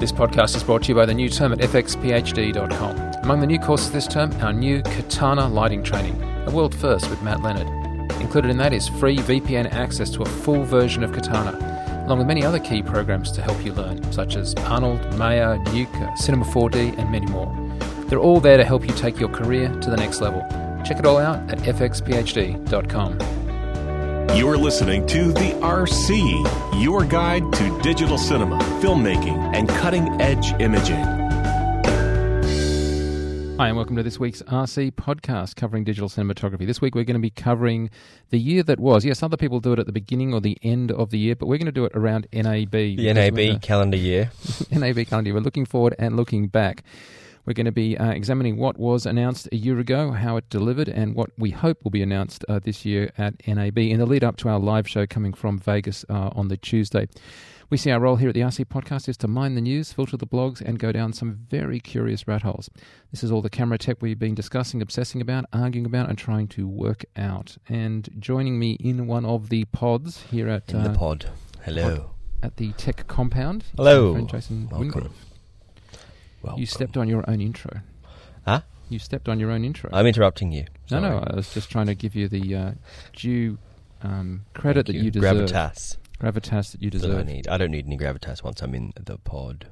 This podcast is brought to you by the new term at fxphd.com. Among the new courses this term, our new Katana lighting training, a world first with Matt Leonard. Included in that is free VPN access to a full version of Katana, along with many other key programs to help you learn, such as Arnold, Maya, Nuke, Cinema 4D, and many more. They're all there to help you take your career to the next level. Check it all out at fxphd.com. You're listening to The RC, your guide to digital cinema, filmmaking, and cutting edge imaging. Hi, and welcome to this week's RC podcast covering digital cinematography. This week we're going to be covering the year that was. Yes, other people do it at the beginning or the end of the year, but we're going to do it around NAB. The NAB calendar year. NAB calendar year. We're looking forward and looking back. We're going to be uh, examining what was announced a year ago, how it delivered, and what we hope will be announced uh, this year at NAB in the lead up to our live show coming from Vegas uh, on the Tuesday. We see our role here at the RC Podcast is to mine the news, filter the blogs, and go down some very curious rat holes. This is all the camera tech we've been discussing, obsessing about, arguing about, and trying to work out. And joining me in one of the pods here at In the uh, pod. Hello. pod at the Tech Compound. Hello. Jason Welcome. Wingrove. Welcome. You stepped on your own intro. Huh? You stepped on your own intro. I'm interrupting you. no, no, I was just trying to give you the uh, due um, credit Thank that you, deserve. Gravitas. Gravitas that you deserve. That I need. I don't need any gravitas once I'm in the pod.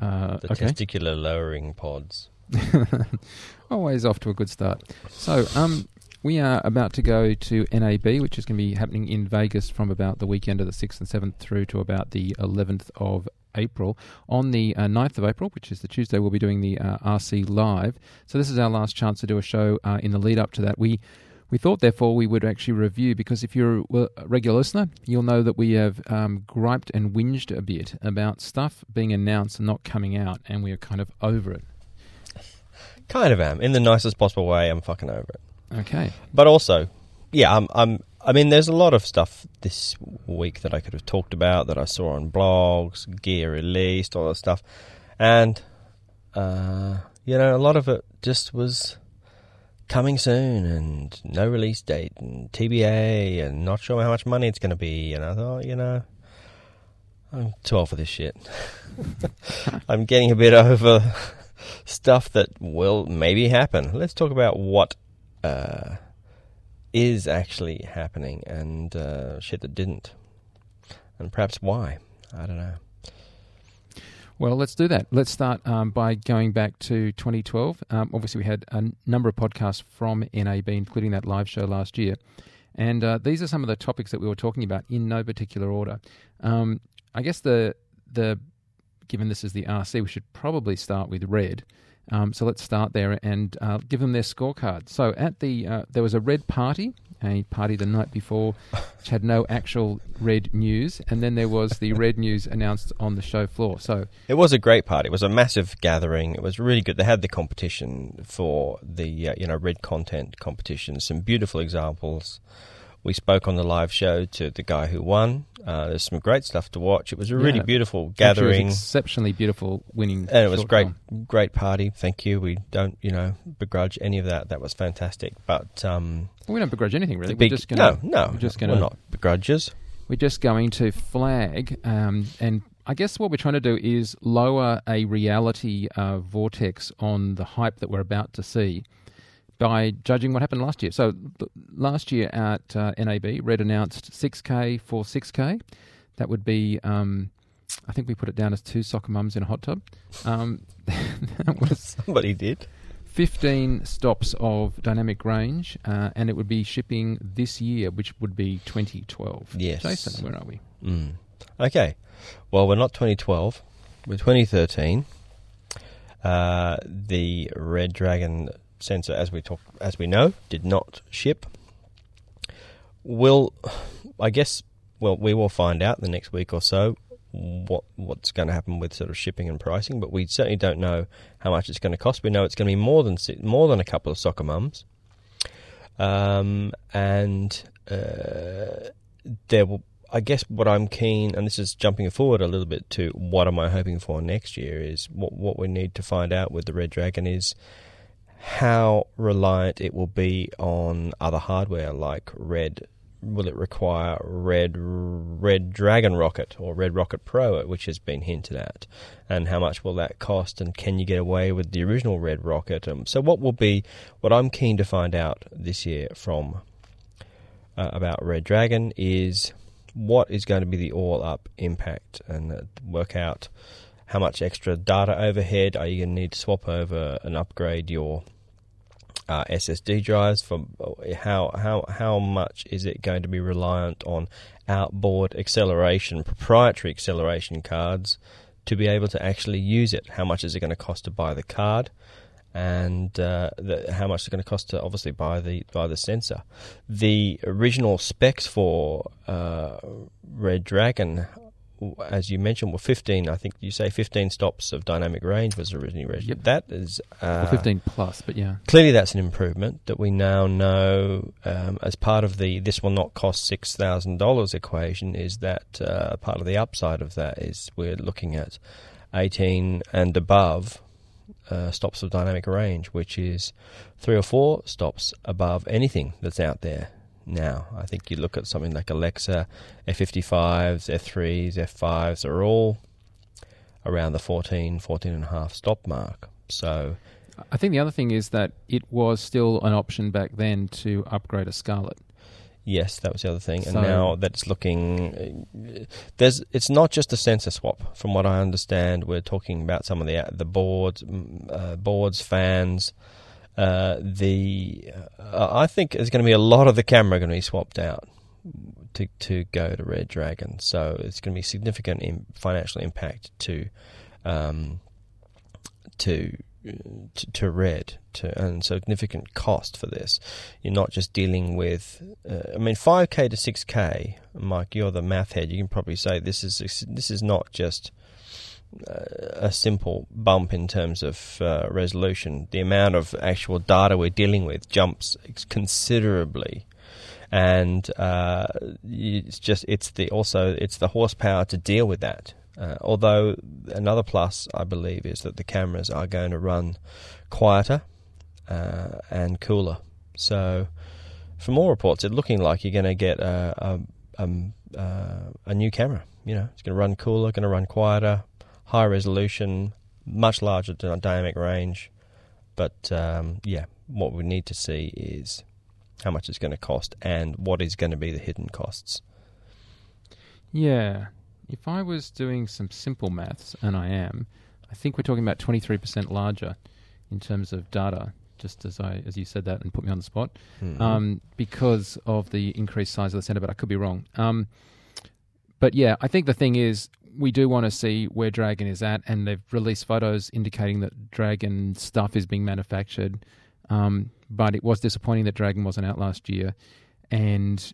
Uh, The okay. testicular lowering pods. Always off to a good start. So, um, we are about to go to NAB, which is going to be happening in Vegas from about the weekend of the 6th and 7th through to about the 11th of April. On the uh, 9th of April, which is the Tuesday, we'll be doing the uh, RC Live. So, this is our last chance to do a show uh, in the lead up to that. We we thought, therefore, we would actually review because if you're a regular listener, you'll know that we have um, griped and whinged a bit about stuff being announced and not coming out, and we are kind of over it. Kind of am. In the nicest possible way, I'm fucking over it. Okay. But also, yeah, I'm. I'm. I mean, there's a lot of stuff this week that I could have talked about that I saw on blogs, gear released, all that stuff, and uh, you know, a lot of it just was coming soon and no release date and TBA and not sure how much money it's going to be. And I thought, you know, I'm too old for this shit. I'm getting a bit over stuff that will maybe happen. Let's talk about what uh, is actually happening and uh, shit that didn't, and perhaps why. I don't know. Well, let's do that. Let's start um, by going back to 2012. Um, obviously, we had a number of podcasts from NAB, including that live show last year. And uh, these are some of the topics that we were talking about in no particular order. Um, I guess the the given this is the RC, we should probably start with red. Um, so let's start there and uh, give them their scorecard. So at the uh, there was a red party, a party the night before, which had no actual red news, and then there was the red news announced on the show floor. So It was a great party. It was a massive gathering. It was really good. They had the competition for the uh, you know red content competition. Some beautiful examples. We spoke on the live show to the guy who won. Uh, there's some great stuff to watch. It was a really Yeah. beautiful Actually, it was gathering, exceptionally beautiful winning. and it was great, film. great party. Thank you. We don't you know begrudge any of that. That was fantastic. But um, We don't begrudge anything really. big we're just gonna, no, no, we're just gonna, not begrudges. we're just going to flag, um, and I guess what we're trying to do is lower a reality uh, vortex on the hype that we're about to see by judging what happened last year. So last year at uh, NAB, Red announced 6K for 6K. That would be, um, I think we put it down as two soccer mums in a hot tub. Um, that was Somebody did. 15 stops of dynamic range, uh, and it would be shipping this year, which would be 2012. Yes. Jason, where are we? Mm. Okay. Well, we're not 2012. We're 2013. Uh, the Red Dragon sensor, as we talk, as we know, did not ship. Will, I guess, well, we will find out the next week or so what what's going to happen with sort of shipping and pricing. But we certainly don't know how much it's going to cost. We know it's going to be more than more than a couple of soccer mums. Um, and uh, there will, I guess, what I'm keen, and this is jumping forward a little bit to what am I hoping for next year is what what we need to find out with the Red Dragon is how reliant it will be on other hardware like Red will it require Red Red Dragon Rocket or Red Rocket Pro, which has been hinted at, and how much will that cost? And can you get away with the original Red Rocket? Um, so, what will be what I'm keen to find out this year from uh, about Red Dragon is what is going to be the all up impact and uh, work out how much extra data overhead are you going to need to swap over and upgrade your uh, SSD drives for how how how much is it going to be reliant on outboard acceleration proprietary acceleration cards to be able to actually use it how much is it going to cost to buy the card and uh, the, how much it's going to cost to obviously buy the buy the sensor. The original specs for uh, Red Dragon, as you mentioned, were 15. I think you say 15 stops of dynamic range was originally registered. Yep. That is uh, Well, 15 plus, but yeah. clearly that's an improvement that we now know um, as part of the this will not cost six thousand dollars equation. Is that uh, part of the upside of that is we're looking at 18 and above uh, stops of dynamic range, which is three or four stops above anything that's out there now. I think you look at something like Alexa, F55s, F3s, F5s are all around the 14, 14 and a half stop mark. So, I think the other thing is that it was still an option back then to upgrade a Scarlet. yes, that was the other thing. And So- now that's looking there's it's not just a sensor swap from what I understand. We're talking about some of the the boards uh, boards, fans, Uh, the uh, I think there's going to be a lot of the camera going to be swapped out to to go to Red Dragon. So it's going to be significant in financial impact to um, to to, to Red to and significant cost for this. You're not just dealing with. Uh, I mean, 5k to 6k, Mike. You're the math head. You can probably say this is this is not just a simple bump in terms of uh, resolution. The amount of actual data we're dealing with jumps considerably, and uh, it's just it's the also it's the horsepower to deal with that. Uh, although another plus, I believe, is that the cameras are going to run quieter uh, and cooler. So, from all reports, it's looking like you're going to get a, a, um, uh, a new camera. You know, it's going to run cooler, going to run quieter, high resolution, much larger dynamic range. But um, yeah, what we need to see is how much it's going to cost and what is going to be the hidden costs. Yeah. If I was doing some simple maths, and I am, I think we're talking about 23% larger in terms of data, just as I as you said that and put me on the spot, Mhm. um, because of the increased size of the sensor, but I could be wrong. Um, but yeah, I think the thing is, we do want to see where Dragon is at, and they've released photos indicating that Dragon stuff is being manufactured. Um, but it was disappointing that Dragon wasn't out last year, and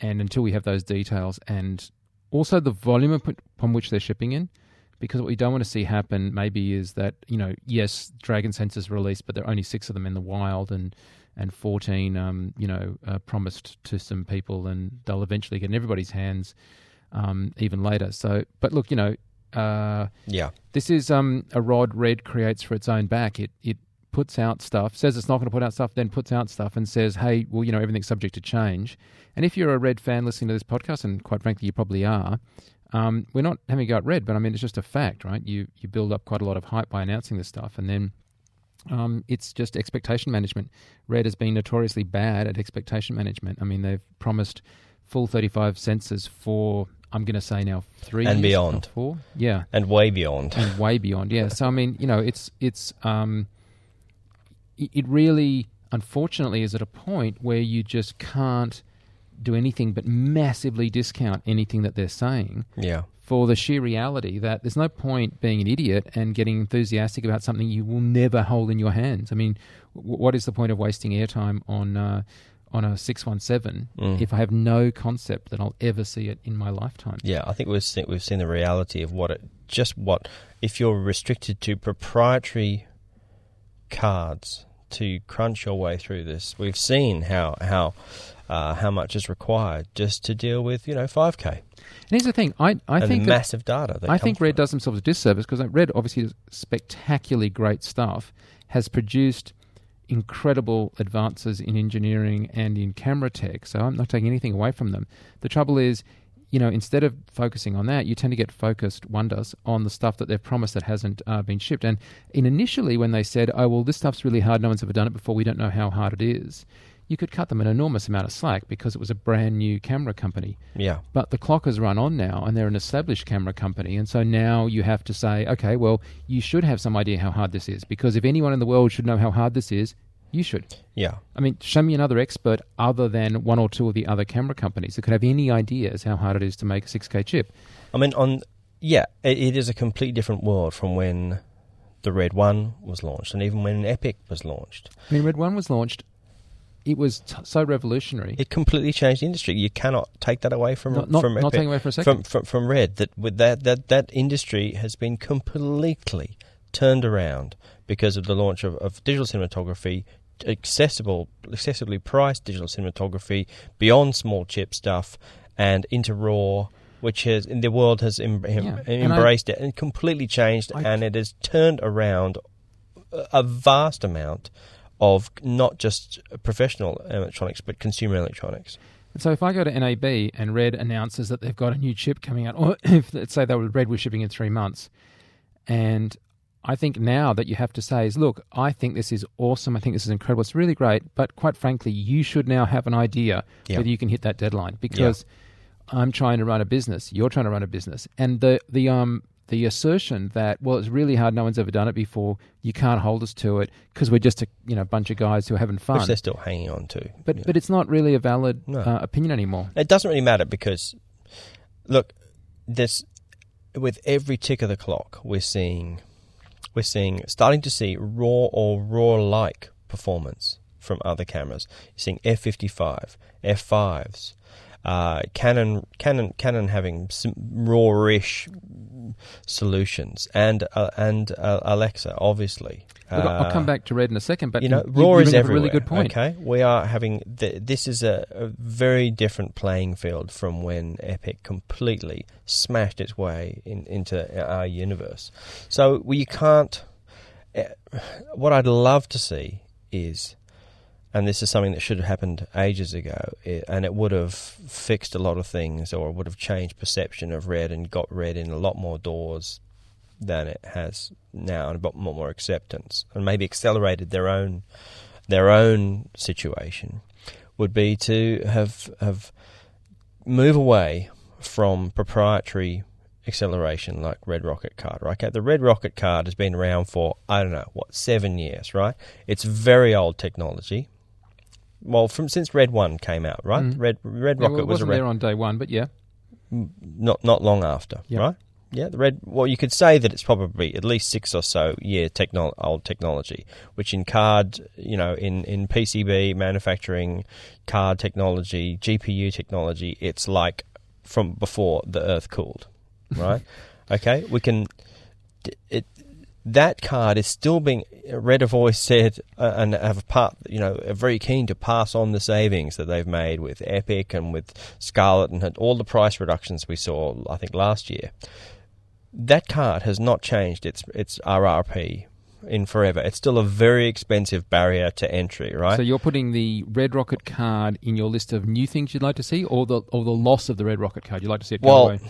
and until we have those details, and also the volume upon which they're shipping in, because what we don't want to see happen maybe is that you know yes, Dragon sensors released, but there are only six of them in the wild, and and 14, um, you know, uh, promised to some people, and they'll eventually get in everybody's hands um, even later. So, but look, you know, uh, Yeah, this is um, a rod Red creates for its own back. It it puts out stuff, says it's not going to put out stuff, then puts out stuff and says, hey, well, you know, everything's subject to change. And if you're a Red fan listening to this podcast, and quite frankly, you probably are, um, we're not having a go at Red, but I mean, it's just a fact, right? You you build up quite a lot of hype by announcing this stuff, and then um, it's just expectation management. Red has been notoriously bad at expectation management. I mean, they've promised full 35 sensors for, I'm going to say now, three And years, beyond. Four, yeah and way beyond. and way beyond. Yeah. So I mean, you know, it's it's um, it it really, unfortunately, is at a point where you just can't do anything but massively discount anything that they're saying Yeah, for the sheer reality that there's no point being an idiot and getting enthusiastic about something you will never hold in your hands. I mean, w- what is the point of wasting airtime on uh, on a six one seven Mm. if I have no concept that I'll ever see it in my lifetime? yeah. I think we've seen, we've seen the reality of what it just what if you're restricted to proprietary cards to crunch your way through this. We've seen how how uh, how much is required just to deal with you know 5k And here's the thing: I I think massive data. That I think Red does themselves a disservice because Red obviously does spectacularly great stuff, has produced incredible advances in engineering and in camera tech. So I'm not taking anything away from them. The trouble is, you know, instead of focusing on that, you tend to get focused, does, on the stuff that they've promised that hasn't uh, been shipped. And in initially, when they said, oh, well, this stuff's really hard, no one's ever done it before, we don't know how hard it is, you could cut them an enormous amount of slack because it was a brand new camera company. Yeah. But the clock has run on now, and they're an established camera company. And so now you have to say, okay, well, you should have some idea how hard this is. Because if anyone in the world should know how hard this is, you should. Yeah. I mean, show me another expert other than one or two of the other camera companies that could have any ideas how hard it is to make a 6K chip. I mean, on yeah, it, it is a completely different world from when the Red One was launched, and even when Epic was launched. I mean, Red One was launched. It was t- so revolutionary. It completely changed the industry. You cannot take that away from not, not, from not taking away for a second. from, from from Red. That with that that that industry has been completely turned around because of the launch of, of digital cinematography, accessible, accessibly priced digital cinematography beyond small chip stuff and into RAW, which has in the world has em- Yeah, and I- embraced it and completely changed, I- and it has turned around a vast amount of not just professional electronics but consumer electronics. So if I go to NAB and Red announces that they've got a new chip coming out, or if let's say they were Red was shipping in three months, and I think now that you have to say is, look, I think this is awesome. I think this is incredible. It's really great, but quite frankly, you should now have an idea Yeah. whether you can hit that deadline because I'm trying to run a business. You're trying to run a business, and the the um the assertion that well, it's really hard. No one's ever done it before. You can't hold us to it because we're just a you know bunch of guys who are having fun. Which they're still hanging on to. But Yeah. but it's not really a valid No. uh, opinion anymore. It doesn't really matter because, look, this with every tick of the clock, we're seeing, we're seeing, starting to see raw or raw-like performance from other cameras. You're seeing f fifty five, f fives, uh, Canon, Canon, Canon having some raw-ish solutions, and uh, and uh, Alexa, obviously. Look, I'll come back to Red in a second, but you know, you, raw you is bring a everywhere. really good point. Okay, we are having th- this is a, a very different playing field from when Epic completely smashed its way in, into our universe. So we can't. eh, What I'd love to see is, and this is something that should have happened ages ago, and it would have fixed a lot of things, or would have changed perception of Red and got Red in a lot more doors than it has now, and a lot more more acceptance, and maybe accelerated their own their own situation, would be to have have move away from proprietary acceleration like Red Rocket card. Right, okay, the Red Rocket card has been around for I don't know what seven years. Right, it's very old technology. Well, from since Red One came out, right? Mhm. Red Red Yeah, Rocket well, was wasn't around there on day one, but yeah. not not long after, Yep. right? Yeah, the red. Well, you could say that it's probably at least six or so year techno- old technology, which in card, you know, in in PCB manufacturing, card technology, GPU technology, it's like from before the Earth cooled, right? okay, we can. It that card is still being. Red have always said uh, and have a part, you know, are very keen to pass on the savings that they've made with Epic and with Scarlet and all the price reductions we saw, I think, last year. That card has not changed its its RRP in forever. It's still a very expensive barrier to entry, right? So you're putting the Red Rocket card in your list of new things you'd like to see, or the or the loss of the Red Rocket card you'd like to see it go Well, away.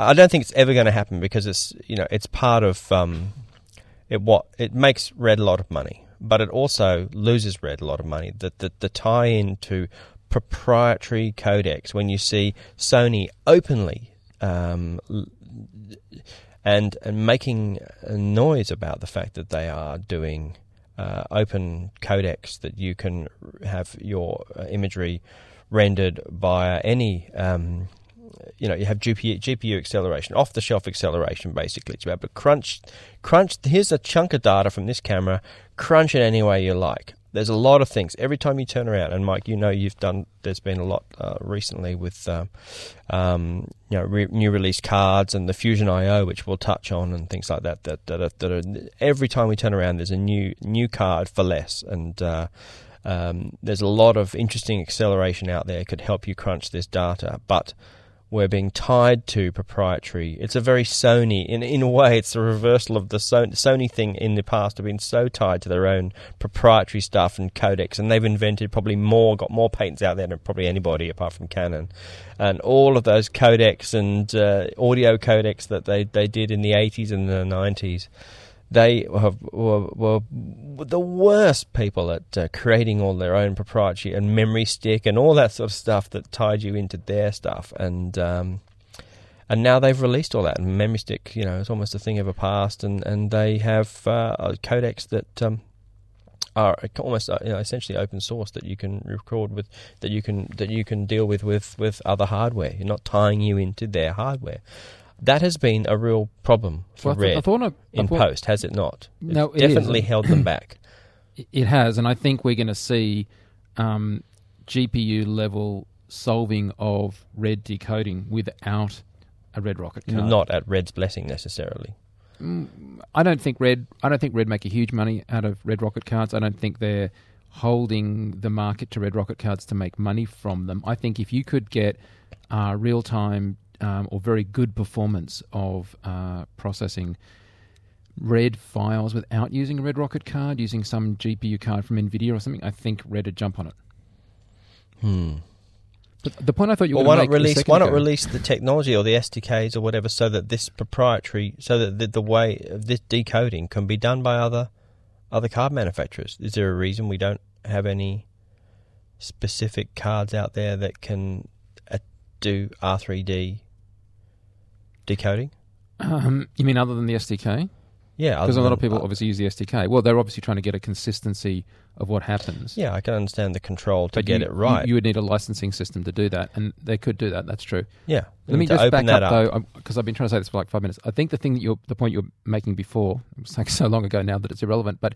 I don't think it's ever going to happen because it's you know it's part of um, it. What it makes Red a lot of money, but it also loses Red a lot of money. The the, the tie into proprietary codecs when you see Sony openly um, and and making a noise about the fact that they are doing uh, open codecs that you can have your uh, imagery rendered via any um, you know you have GPU, GPU acceleration off the shelf acceleration basically. It's about to crunch crunch here's a chunk of data from this camera crunch it any way you like. There's a lot of things. Every time you turn around and Mike you know you've done there's been a lot uh, recently with um, um, you know re- new release cards and the Fusion IO which we'll touch on and things like that that that, are, that are, every time we turn around there's a new new card for less. And uh, um, there's a lot of interesting acceleration out there could help you crunch this data. But we're being tied to proprietary. It's a very Sony in in a way. It's a reversal of the Sony, thing in the past. Have been so tied to their own proprietary stuff and codecs, and they've invented probably more, got more patents out there than probably anybody apart from Canon, and all of those codecs and uh, audio codecs that they they did in the eighties and the nineties they were, were, were, the worst people at uh, creating all their own proprietary and memory stick and all that sort of stuff that tied you into their stuff. And um, and now they've released all that. And memory stick, you know, it's almost a thing of a past. And, and they have uh, codecs that um, are almost uh, you know, essentially open source that you can record with, that you can that you can deal with with, with other hardware. You're not tying you into their hardware. That has been a real problem for Well, Red I thought I- I in thought- post, has it not? It's No, it is. definitely held them back. It has, and I think we're going to see um, GPU level solving of red decoding without a red rocket card. Not at Red's blessing necessarily. I don't think red. I don't think red make a huge money out of red rocket cards. I don't think they're holding the market to red rocket cards to make money from them. I think if you could get uh, real time um, or very good performance of uh, processing red files without using a red rocket card, using some GPU card from Nvidia or something, I think red would jump on it. Hmm. But the point I thought you Well, were why going not make release? Why not ago- release the technology or the SDKs or whatever, so that this proprietary, so that the, the way of this decoding can be done by other other card manufacturers? Is there a reason we don't have any specific cards out there that can uh, do R3D decoding? Um, you mean other than the SDK? Yeah, Because a lot of people obviously use the SDK. Well, they're obviously trying to get a consistency of what happens. Yeah, I can understand the control to but get you, it right. You, would need a licensing system to do that, and they could do that. That's true. yeah, Let me just back that up, though, because I've been trying to say this for like five minutes. I think the thing that you're, the point you're making before, it was like so long ago now that it's irrelevant, but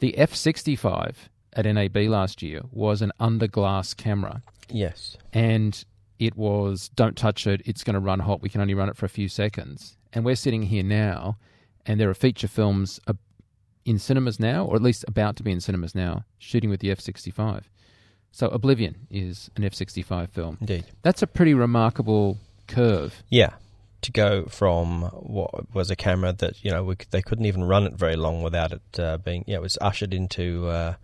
the F65 at NAB last year was an under glass camera, Yes. and it was don't touch it. It's going to run hot. We can only run it for a few seconds, and we're sitting here now, and there are feature films in cinemas now, or at least about to be in cinemas now, shooting with the F65. So Oblivion is an F65 film. Indeed. That's a pretty remarkable curve. Yeah, to go from what was a camera that you know we, they couldn't even run it very long without it uh, being yeah it was ushered into uh,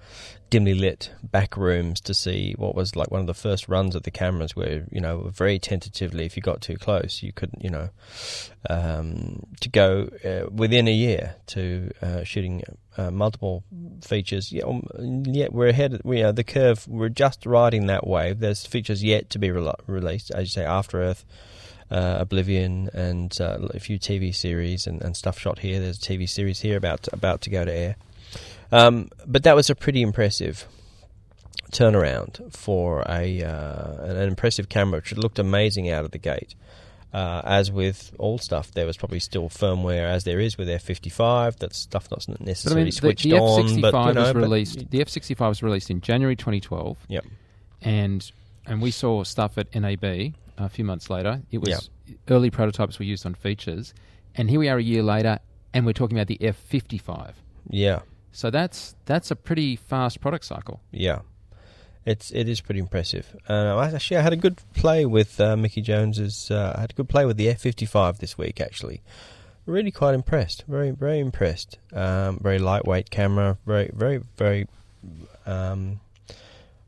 dimly lit back rooms to see what was like one of the first runs of the cameras where you know very tentatively if you got too close you couldn't you know um, to go uh, within a year to uh, shooting uh, multiple features. Yeah, um, yet we're ahead. We are the curve. We're just riding that wave. There's features yet to be rel released, as you say, After Earth, uh, Oblivion, and uh, a few TV series and, and stuff shot here. There's a TV series here about to, about to go to air. Um, but that was a pretty impressive turnaround for a uh, an impressive camera, which looked amazing out of the gate. Uh, as with all stuff, there was probably still firmware, as there is with F55. That stuff not But I necessarily mean, the, switched the on, F65 but you know, was but- released. the F65 was released in January 2012, Yep. and and we saw stuff at NAB a few months later. It was early prototypes were used on features, and here we are a year later, and we're talking about the F55. Yeah, So that's that's a pretty fast product cycle. yeah. It's it is pretty impressive. Uh, actually, I had a good play with uh, Mickey Jones's. Uh, I had a good play with the F55 this week. Actually, really quite impressed. Very very impressed. Um, very lightweight camera. Very very very. Um,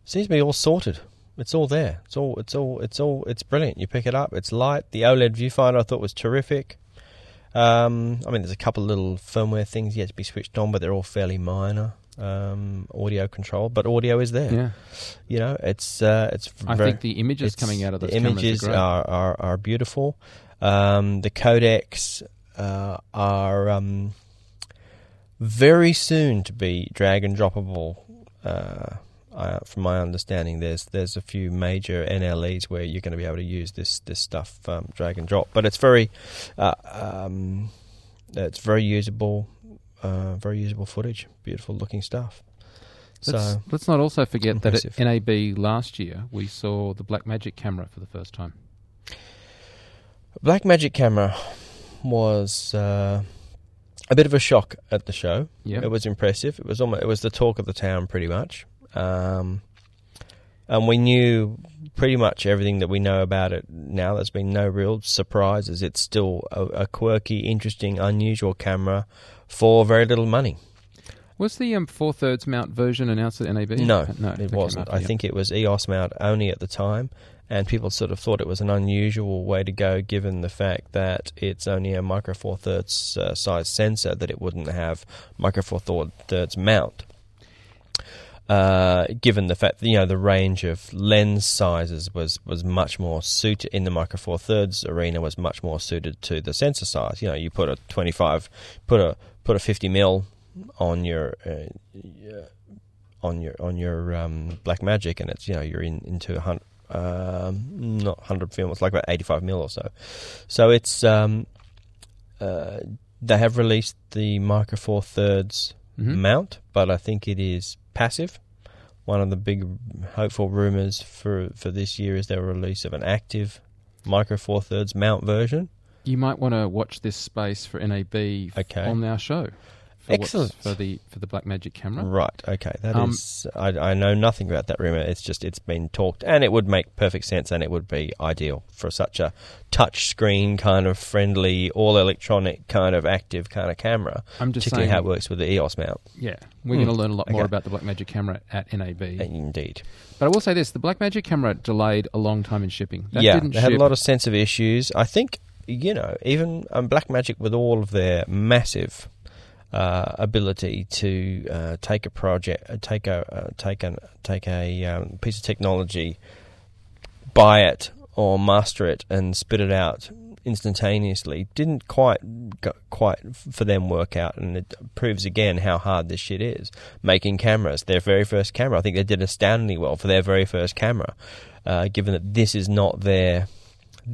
seems to be all sorted. It's all there. It's all it's all it's all it's brilliant. You pick it up. It's light. The OLED viewfinder I thought was terrific. Um, I mean, there's a couple of little firmware things yet to be switched on, but they're all fairly minor. Um, audio control, but audio is there. Yeah, You know, it's uh, it's. I very- think the images coming out of those the images are are, are are beautiful. Um, the codecs uh, are um, very soon to be drag and droppable. Uh, uh, from my understanding, there's there's a few major NLEs where you're going to be able to use this this stuff um, drag and drop, but it's very uh, um, it's very usable, uh, very usable footage, beautiful looking stuff. Let's, so let's not also forget impressive. that at NAB last year we saw the Blackmagic camera for the first time. Black Magic camera was uh, a bit of a shock at the show. Yeah, It was impressive. It was almost, it was the talk of the town, pretty much. Um, and we knew pretty much everything that we know about it now. There's been no real surprises. It's still a, a quirky, interesting, unusual camera for very little money. Was the um, four thirds mount version announced at NAB? No, no, it wasn't. I think it was EOS mount only at the time, and people sort of thought it was an unusual way to go, given the fact that it's only a micro four thirds uh, size sensor, that it wouldn't have micro four thirds mount. Uh, given the fact that you know the range of lens sizes was, was much more suited in the micro four thirds arena was much more suited to the sensor size. You know, you put a twenty five, put a put a fifty mil on your uh, on your on your um, black magic, and it's you know you're in into a hundred, um, not hundred film. It's like about eighty five mil or so. So it's um, uh, they have released the Micro Four Thirds Mm-hmm. mount, but I think it is passive. One of the big hopeful rumors for for this year is the release of an active Micro Four Thirds mount version. You might want to watch this space for NAB Okay. on our show. For Excellent. for the for the Blackmagic camera. Right. Okay. That Um, is. I, I know nothing about that rumor. It's just it's been talked, and it would make perfect sense, and it would be ideal for such a touch screen kind of friendly, all electronic kind of active kind of camera. I'm just particularly saying. how it works with the EOS mount. Yeah, we're Hmm. going to learn a lot more Okay. about the Blackmagic camera at NAB. Indeed. But I will say this: the Blackmagic camera delayed a long time in shipping. That yeah, didn't they had a lot of sensitive issues. I think you know even um, Blackmagic with all of their massive. Uh, ability to uh, take a project, uh, take a uh, take an take a um, piece of technology, buy it or master it and spit it out instantaneously didn't quite quite for them work out. And it proves again how hard this shit is. Making cameras their very first camera. I think they did astoundingly well for their very first camera uh, given that this is not their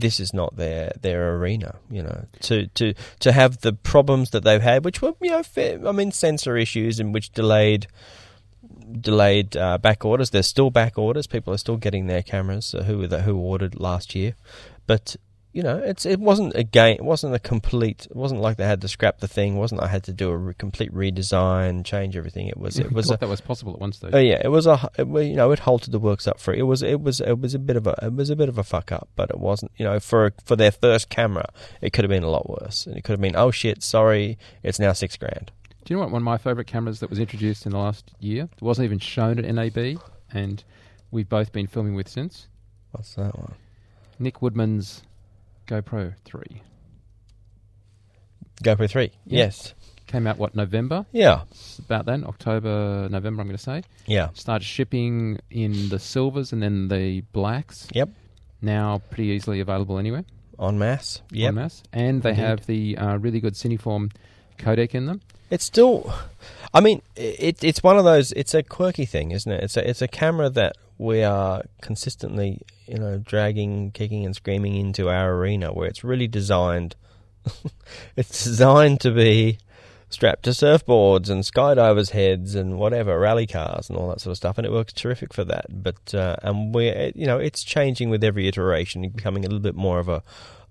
this is not their their arena you know to to to have the problems that they've had which were you know fair, I mean sensor issues and which delayed delayed uh, back orders. There's still back orders. People are still getting their cameras uh, who who ordered last year, but you know it's it wasn't a game. It wasn't a complete. It wasn't like they had to scrap the thing. It wasn't I had to do a re- complete redesign, change everything. It was it was. thought A, that was possible at one stage. Oh yeah, it was a it, you know it halted the works up for it. It was it was it was a bit of a it was a bit of a fuck up, but it wasn't you know for for their first camera it could have been a lot worse. And it could have been oh shit sorry it's now six grand. Do you know what one of my favourite cameras that was introduced in the last year? It wasn't even shown at NAB, and we've both been filming with since. What's that one? Nick Woodman's GoPro 3 GoPro three. Yeah. Yes. came out what November? Yeah. It's about then October, November. I'm going to say Yeah. started shipping in the silvers and then the blacks. Yep. Now pretty easily available anywhere. En masse. en Yep. masse. And they Indeed. have the uh, really good Cineform codec in them. It's still, I mean, it, it's one of those. It's a quirky thing, isn't it? It's a it's a camera that we are consistently, you know, dragging, kicking, and screaming into our arena, where it's really designed. it's designed to be strapped to surfboards and skydivers' heads and whatever rally cars and all that sort of stuff, and it works terrific for that. But uh, and we, you know, it's changing with every iteration, becoming a little bit more of a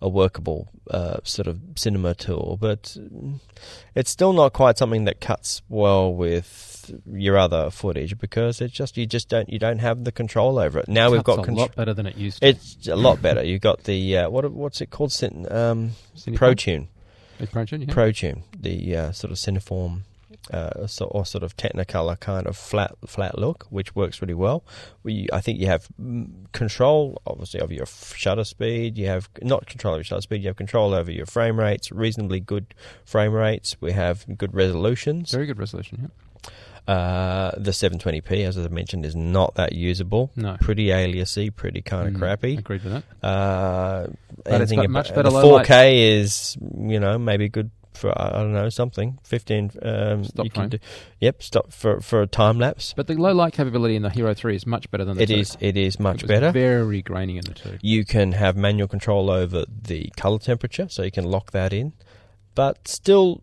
a workable uh, sort of cinema tool, but it's still not quite something that cuts well with your other footage because it's just you just don't you don't have the control over it. Now we've got a control. lot better than it used to. It's a lot better. You've got the uh, what what's it called? Um? ProTune. It's ProTune, yeah. ProTune, the uh, sort of cineform uh, so, or sort of Technicolor kind of flat flat look, which works really well. We, I think you have mm, control, obviously, of your shutter speed. You have not control of your shutter speed. You have control over your frame rates, reasonably good frame rates. We have good resolutions. Very good resolution, yeah. Uh, the 720p, as I mentioned, is not that usable. No. Pretty aliasy, pretty kind of Mm, crappy. Agreed with that. Uh, But it's anything got about much better the 4K is you know maybe good for I don't know something 15 um, Stop you can frame. do yep stop for for a time lapse. But the low light capability in the Hero 3 is much better than the It 2. is it is much It better. Very grainy in the 2. you can have manual control over the color temperature, so you can lock that in. But still,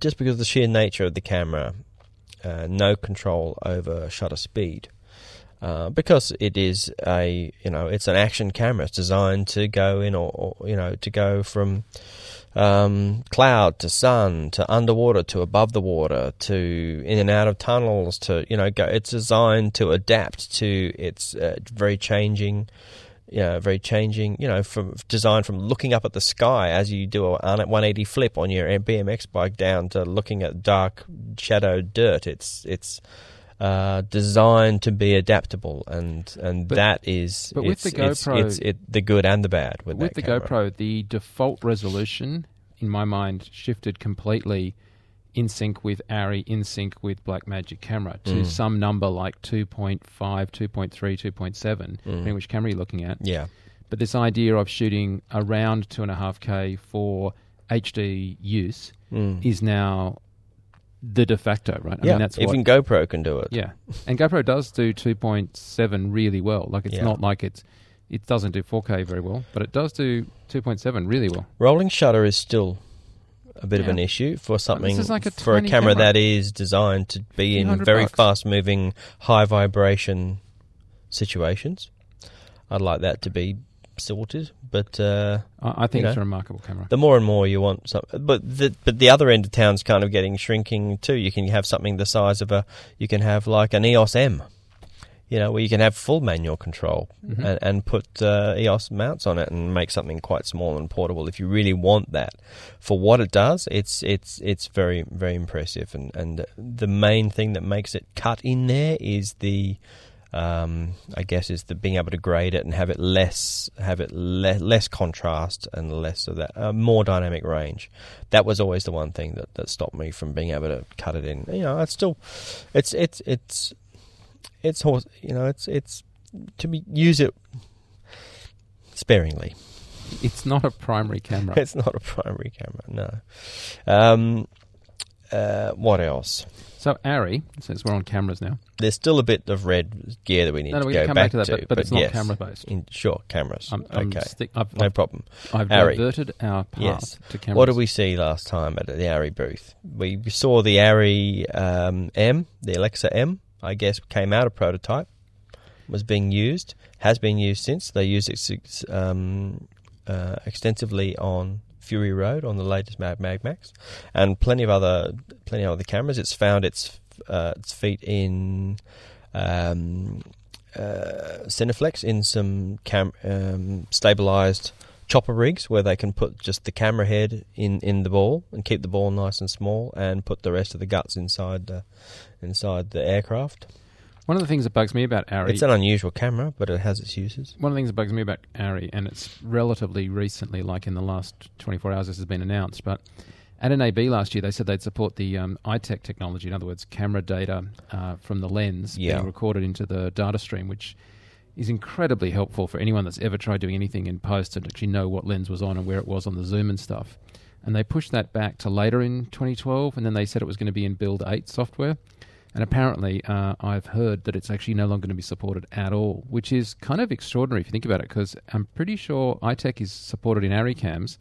just because of the sheer nature of the camera, uh, no control over shutter speed. Uh, because it is a you know it's an action camera. It's designed to go in or, or you know to go from um, cloud to sun to underwater to above the water to in and out of tunnels to you know go. It's designed to adapt to its uh, very changing. You know, very changing. You know, from designed from looking up at the sky as you do a 180 flip on your BMX bike down to looking at dark shadowed dirt. It's it's uh, designed to be adaptable, and and But- that is but with it's, the it's, GoPro- it's, it, the good and the bad with, With the camera. GoPro, the default resolution, in my mind, shifted completely in sync with ARRI, in sync with Blackmagic camera to Mm. some number like 2.5, 2.3, 2.7, depending which camera you're looking at. Yeah, But this idea of shooting around 2.5K for HD use Mm. is now the de facto, right? I yeah. mean, that's what, Even GoPro can do it. yeah. And GoPro does do 2.7 really well. Like, it's Yeah. not like it's. It doesn't do 4K very well, but it does do 2.7 really well. Rolling shutter is still a bit of an issue for something like a for a camera, camera. that is designed to be in very bucks. fast moving, high vibration situations. I'd like that to be sorted, but uh, I, I think it's know. a remarkable camera. the more and more you want some but the but the other end of town's kind of getting shrinking too you can have something the size of a you can have like an EOS M you know where you can have full manual control Mhm. and, and put uh, EOS mounts on it and make something quite small and portable if you really want that for what it does it's it's it's very very impressive and and the main thing that makes it cut in there is the um, I guess is the being able to grade it and have it less have it le- less contrast and less of that uh, more dynamic range. That was always the one thing that, that stopped me from being able to cut it in. You know, it's still it's it's it's it's horse. You know, it's it's to be use it sparingly. It's not a primary camera. It's not a primary camera. No. Um, uh, what else? so ARRI, since we're on cameras now, There's still a bit of red gear that we need no, no, to we go can come back, back to that, to, but, but it's not yes. camera based. In, sure, cameras. I'm, I'm okay, stick, I've, no I've, problem. I've ARRI. diverted our path Yes. to cameras. What did we see last time at the ARRI booth? We saw the ARRI um, M, the Alexa M, I guess came out of prototype, was being used, has been used since. They use it um, uh, extensively on Fury Road on the latest Mad Mag Max, and plenty of other plenty of other cameras. It's found its uh, its feet in. Um, uh, Cineflex in some cam- um, stabilized chopper rigs where they can put just the camera head in, in the ball and keep the ball nice and small and put the rest of the guts inside the, inside the aircraft. One of the things that bugs me about ARRI. It's an unusual camera, but it has its uses. one of the things that bugs me about ARRI, and it's relatively recently, like in the last 24 hours, this has been announced, but at NAB last year, they said they'd support the um, iTech technology, in other words, camera data uh, from the lens Yeah. being recorded into the data stream, which is incredibly helpful for anyone that's ever tried doing anything in post and actually know what lens was on and where it was on the zoom and stuff. And they pushed that back to later in 2012, and then they said it was going to be in Build 8 software. And apparently, uh, I've heard that it's actually no longer going to be supported at all, which is kind of extraordinary if you think about it, because I'm pretty sure iTech is supported in ARRI cams,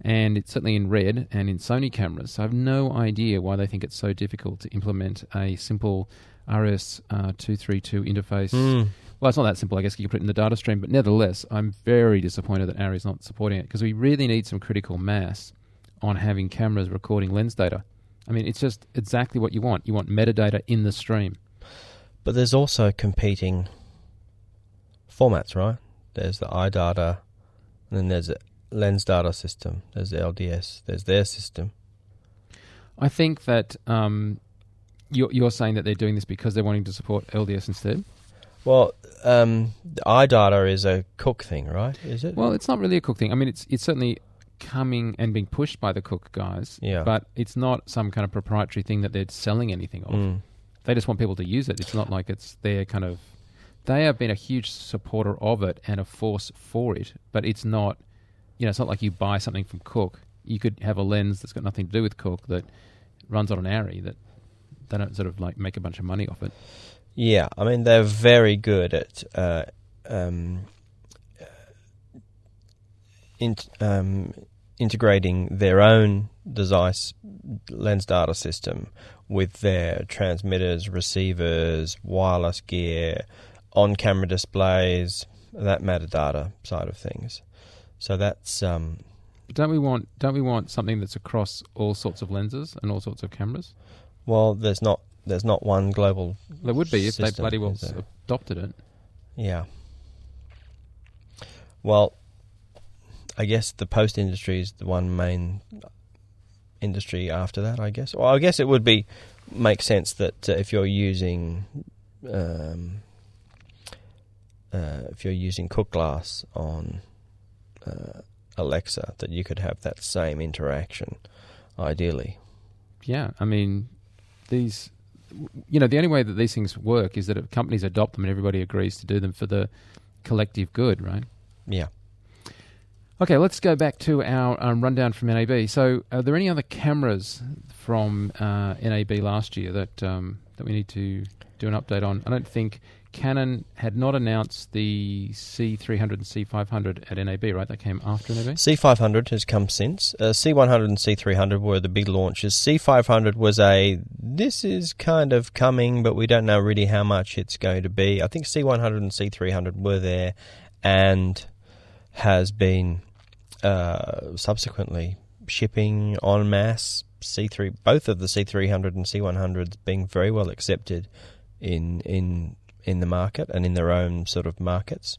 and it's certainly in Red and in Sony cameras. So I have no idea why they think it's so difficult to implement a simple RS232 interface. Mm. Well, it's not that simple. I guess you could put it in the data stream, but nevertheless, I'm very disappointed that ARRI is not supporting it because we really need some critical mass on having cameras recording lens data. I mean, it's just exactly what you want. You want metadata in the stream. But there's also competing formats, right? There's the iData, and then there's a lens data system. There's the LDS. There's their system. I think that um, you're, you're saying that they're doing this because they're wanting to support LDS instead. Well, um, the iData is a Cooke thing, right? Is it? Well, it's not really a Cooke thing. I mean, it's it's certainly coming and being pushed by the Cooke guys. Yeah. But it's not some kind of proprietary thing that they're selling anything of. Mm. They just want people to use it. It's not like it's their kind of. They have been a huge supporter of it and a force for it, but it's not. You know, it's not like you buy something from Cooke. You could have a lens that's got nothing to do with Cooke that runs on an ARRI that they don't sort of like make a bunch of money off it. Yeah, I mean they're very good at uh, um, in, um, integrating their own Zeiss lens data system with their transmitters, receivers, wireless gear, on-camera displays, that metadata side of things. So that's um, don't we want don't we want something that's across all sorts of lenses and all sorts of cameras? Well, there's not there's not one global. There would be if they bloody well adopted it. Yeah. Well, I guess the post industry is the one main industry after that. I guess. Well, I guess it would be make sense that uh, if you're using um, uh, if you're using Cooke Glass on uh, Alexa, that you could have that same interaction, ideally. Yeah, I mean, these, you know, the only way that these things work is that if companies adopt them and everybody agrees to do them for the collective good, right? Yeah. Okay, let's go back to our um, rundown from NAB. So, are there any other cameras from uh, NAB last year that um, that we need to do an update on? I don't think Canon had not announced the C300 and C500 at NAB, right? That came after NAB. C500 has come since. Uh, C100 and C300 were the big launches. C500 was a this is kind of coming, but we don't know really how much it's going to be. I think C100 and C300 were there, and has been uh, subsequently shipping en masse. C3, both of the C300 and C100s being very well accepted in in in the market and in their own sort of markets.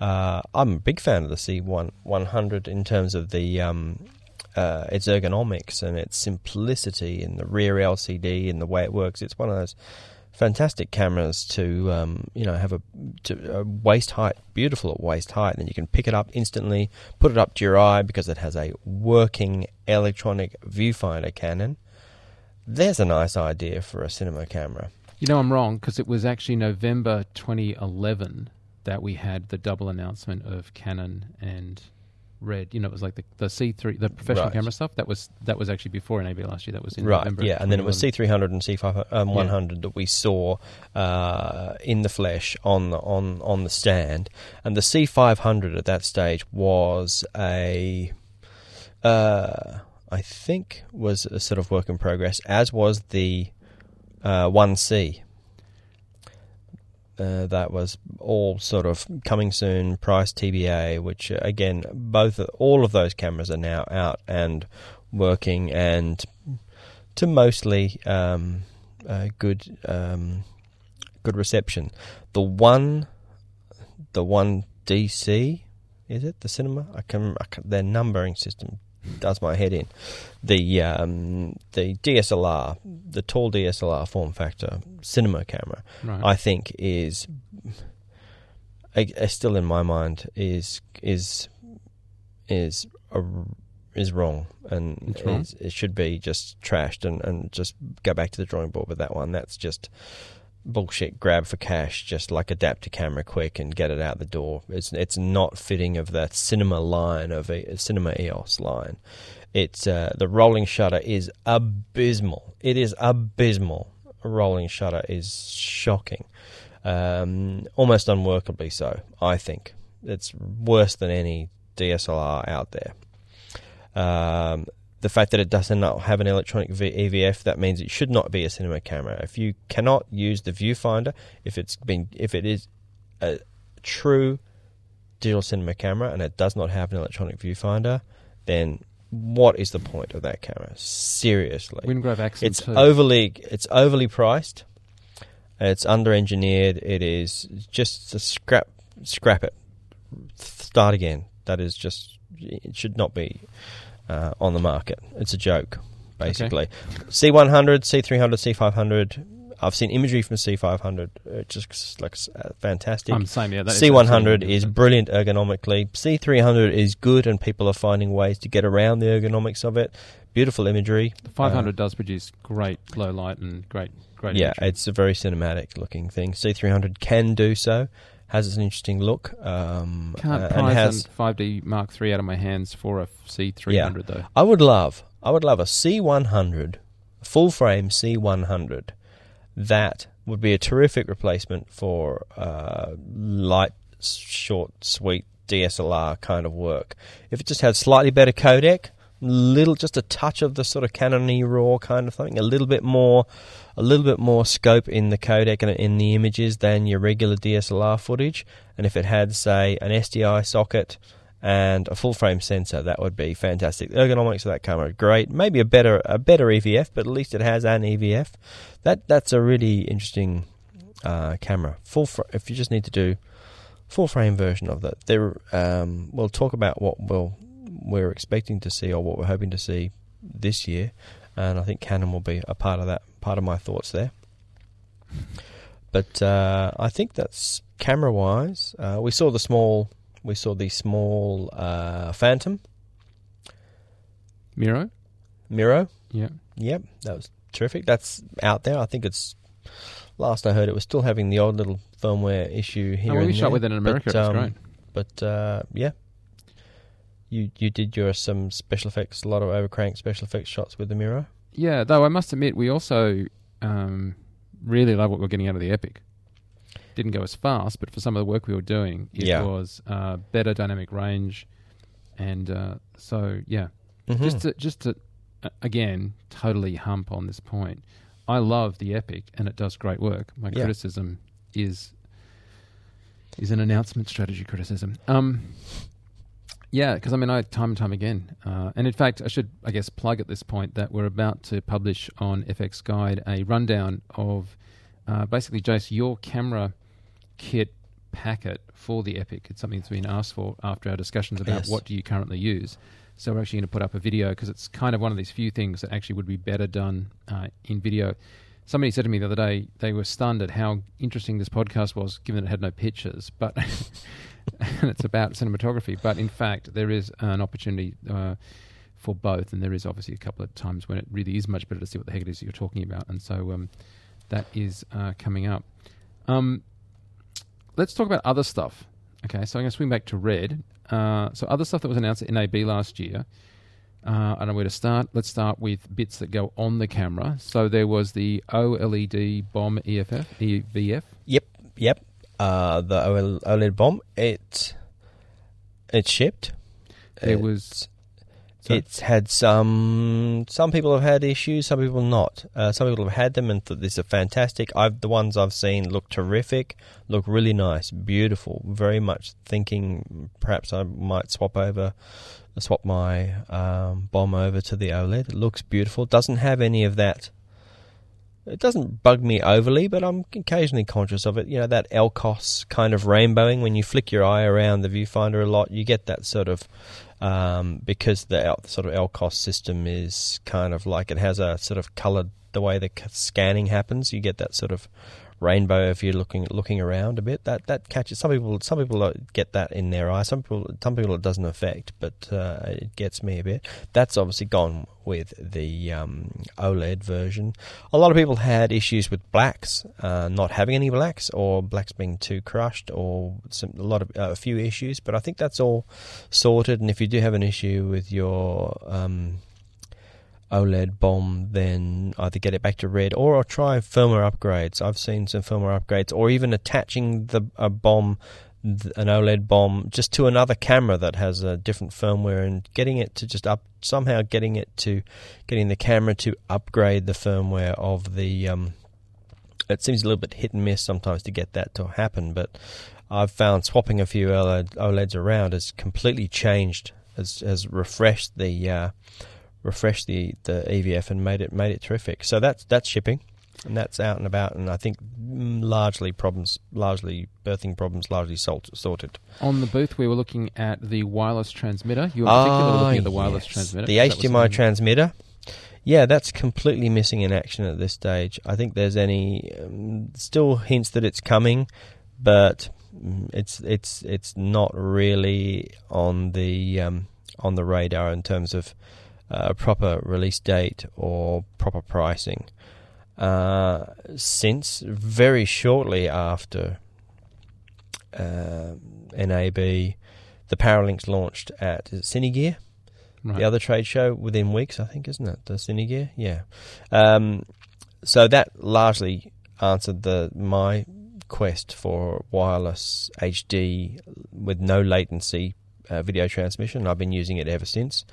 Uh, I'm a big fan of the C1 100 in terms of the um, uh, its ergonomics and its simplicity and the rear LCD and the way it works. It's one of those fantastic cameras to um, you know have a, to, a waist height, beautiful at waist height, and you can pick it up instantly, put it up to your eye because it has a working electronic viewfinder Canon. There's a nice idea for a cinema camera. You know, I'm wrong because it was actually November 2011 that we had the double announcement of Canon and Red. You know, it was like the, the C3, the professional Right. camera stuff. That was that was actually before NAB last year. That was in right, November. yeah, and then it was C300 and C500 um, 100 that we saw uh, in the flesh on the on on the stand, and the C500 at that stage was a, uh, I think, was a sort of work in progress, as was the uh, 1C. Uh, that was all sort of coming soon, price TBA, which uh, again, both all of those cameras are now out and working, and to mostly um, uh, good um, good reception. The one, the one DC, is it the cinema? I can, I can their numbering system does my head in. The um, the DSLR, the tall DSLR form factor cinema camera, Right. I think is I- I still in my mind is is is a, is wrong and wrong? is- it should be just trashed and, and just go back to the drawing board with that one. That's just bullshit. Grab for cash, just like adapt to camera quick and get it out the door. It's it's not fitting of that cinema line of a cinema EOS line. It's uh, the rolling shutter is abysmal. It is abysmal. A rolling shutter is shocking, um, almost unworkably so. I think it's worse than any DSLR out there. Um, the fact that it does not have an electronic EVF that means it should not be a cinema camera. If you cannot use the viewfinder, if it's been if it is a true digital cinema camera and it does not have an electronic viewfinder, then what is the point of that camera? Seriously, Wingrove accent. it's too. overly it's overly priced. It's under engineered. It is just a scrap scrap it. Start again. That is just it should not be uh, on the market. It's a joke, basically. C one hundred, C three hundred, C five hundred. I've seen imagery from C five hundred. It just looks uh, fantastic. I'm same. Yeah, C one hundred absolutely is brilliant ergonomically. C three hundred is good, and people are finding ways to get around the ergonomics of it. Beautiful imagery. The 500 does produce great low light and great great. Yeah, imagery. it's a very cinematic looking thing. C300 can do so, has an interesting look, um, can't uh, prize has. 5D Mark III out of my hands for a C300 though. I would love, I would love a C100, full frame C100. That would be a terrific replacement for uh, light, short, sweet DSLR kind of work. If it just had slightly better codec, little, just a touch of the sort of Canon raw kind of thing, a little bit more, a little bit more scope in the codec and in the images than your regular DSLR footage. And if it had, say, an SDI socket and a full frame sensor. That would be fantastic. The ergonomics of that camera, are great. Maybe a better a better EVF, but at least it has an EVF. That that's a really interesting uh, camera. Full fr- if you just need to do full frame version of that. There, um, we'll talk about what we'll, we're expecting to see or what we're hoping to see this year, and I think Canon will be a part of that. Part of my thoughts there. But uh, I think that's camera wise. Uh, we saw the small. We saw the small uh, Phantom Miro. Miro. Yeah. Yep, that was terrific. That's out there. I think it's. Last I heard, it was still having the odd little firmware issue here. Oh, well, we shot there, with it in America. but, it was um, great. But uh, yeah, you you did your some special effects, a lot of overcrank special effects shots with the Miro. Yeah, though I must admit, we also um, really love what we're getting out of the Epic. Didn't go as fast, but for some of the work we were doing, it Yeah. was uh, better dynamic range, and uh, so yeah, Mhm. just to just to uh, again totally hump on this point. I love the Epic, and it does great work. My Yeah. criticism is is an announcement strategy criticism. Um, yeah, because I mean, I time and time again, uh, and in fact, I should, I guess, plug at this point that we're about to publish on fxguide a rundown of uh, basically, Jace, your camera kit packet for the Epic. It's something that's been asked for after our discussions about Yes. what do you currently use. So we're actually going to put up a video because it's kind of one of these few things that actually would be better done uh, in video. Somebody said to me the other day they were stunned at how interesting this podcast was, given that it had no pictures, but and it's about cinematography. But in fact, there is an opportunity uh, for both, and there is obviously a couple of times when it really is much better to see what the heck it is you're talking about, and so um, that is uh, coming up. Um, let's talk about other stuff. Okay, so I'm going to swing back to Red. Uh, so other stuff that was announced at NAB last year. Uh, I don't know where to start. Let's start with bits that go on the camera. So there was the OLED bomb EFF, EVF. Yep, yep. Uh, the OLED bomb. It it shipped. There It- was Sorry? It's had some. Some people have had issues. Some people not. Uh, some people have had them and thought these are fantastic. I've the ones I've seen look terrific. Look really nice, beautiful. Very much thinking perhaps I might swap over, swap my um, bomb over to the OLED. It looks beautiful. Doesn't have any of that. It doesn't bug me overly, but I'm occasionally conscious of it. You know that LCOS kind of rainbowing when you flick your eye around the viewfinder a lot. You get that sort of um, because the sort of LCOS system is kind of like it has a sort of coloured the way the scanning happens. You get that sort of rainbow if you're looking looking around a bit. That that catches some people. Some people get that in their eye. Some people some people it doesn't affect, but uh, it gets me a bit. That's obviously gone with the um, OLED version. A lot of people had issues with blacks, uh, not having any blacks, or blacks being too crushed, or some, a lot of uh, a few issues. But I think that's all sorted. And if you do have an issue with your um, OLED bomb, then either get it back to red or I'll try firmware upgrades. I've seen some firmware upgrades, or even attaching the a bomb, an OLED bomb, just to another camera that has a different firmware, and getting it to just up somehow getting it to getting the camera to upgrade the firmware of the. Um, it seems a little bit hit and miss sometimes to get that to happen, but I've found swapping a few OLED, OLEDs around has completely changed, has has refreshed the. Uh, refreshed the, the EVF and made it made it terrific. So that's that's shipping, and that's out and about, and I think mm, largely problems, largely birthing problems, largely sort, sorted. on the booth. We were looking at the wireless transmitter. You in particular were looking at the wireless Ah, yes. transmitter. the HDMI transmitter. Yeah, that's completely missing in action at this stage. I think there's any um, still hints that it's coming, but mm, it's it's it's not really on the um, on the radar in terms of uh, proper release date or proper pricing. Uh, since very shortly after uh, NAB, the Paralinx launched at is it Cinegear Right. the other trade show within weeks, I think, isn't it? The Cinegear, yeah. Um, so that largely answered the my quest for wireless HD with no latency uh, video transmission. I've been using it ever since.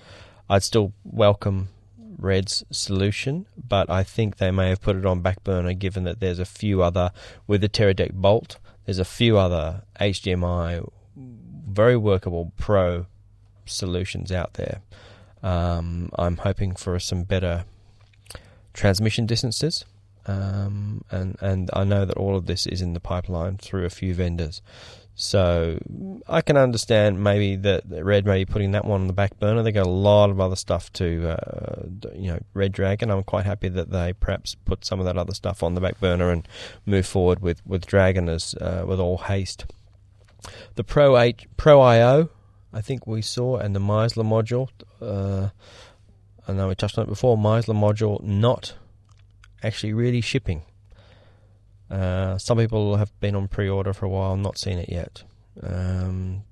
I'd still welcome Red's solution, but I think they may have put it on back burner given that there's a few other with the Teradek Bolt. There's a few other HDMI very workable pro solutions out there. Um, I'm hoping for some better transmission distances. Um, and and I know that all of this is in the pipeline through a few vendors. So I can understand maybe that Red Ray putting that one on the back burner. They got a lot of other stuff to, uh, you know, Red Dragon. I'm quite happy that they perhaps put some of that other stuff on the back burner and move forward with with Dragon as uh, with all haste. The Pro H Pro IO, I think we saw, and the Meizler module. Uh, I know we touched on it before. Meizler module not actually really shipping. Uh, some people have been on pre-order for a while, not seen it yet. Um,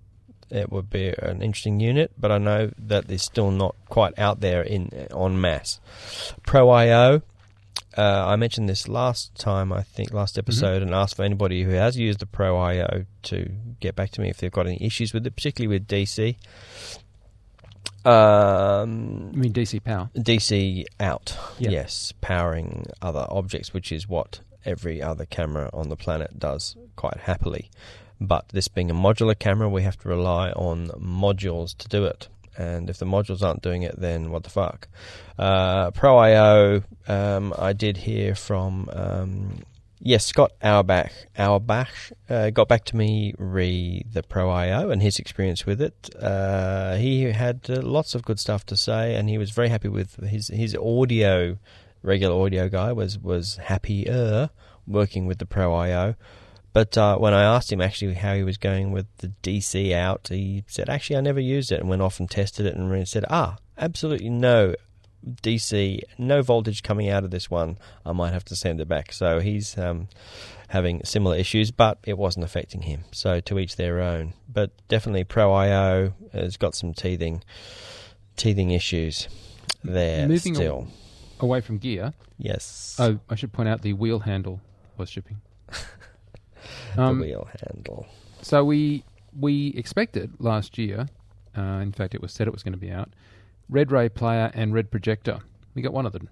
it would be an interesting unit, but I know that it's still not quite out there in on mass. Pro IO. Uh, I mentioned this last time, I think, last Mm-hmm. episode, and asked for anybody who has used the Pro IO to get back to me if they've got any issues with it, particularly with DC. Um, I mean DC power. DC out. Yeah. Yes, powering other objects, which is what every other camera on the planet does quite happily. But this being a modular camera, we have to rely on modules to do it. And if the modules aren't doing it, then what the fuck? Uh, Pro IO, um, I did hear from um, yes, Scott Auerbach. Auerbach uh, got back to me re the Pro IO and his experience with it. Uh, he had uh, lots of good stuff to say, and he was very happy with his his audio. Regular audio guy was was happier working with the Pro IO. But uh, when I asked him actually how he was going with the DC out, he said, actually, I never used it and went off and tested it and really said, ah, absolutely no DC, no voltage coming out of this one. I might have to send it back. So he's um, having similar issues, but it wasn't affecting him. So to each their own. But definitely Pro IO has got some teething, teething issues there Moving still. Away from gear. Yes. Oh, I should point out the wheel handle was shipping. the Um, wheel handle. So we we expected last year. Uh, in fact, it was said it was going to be out. Red Ray player and Red projector. We got one of them.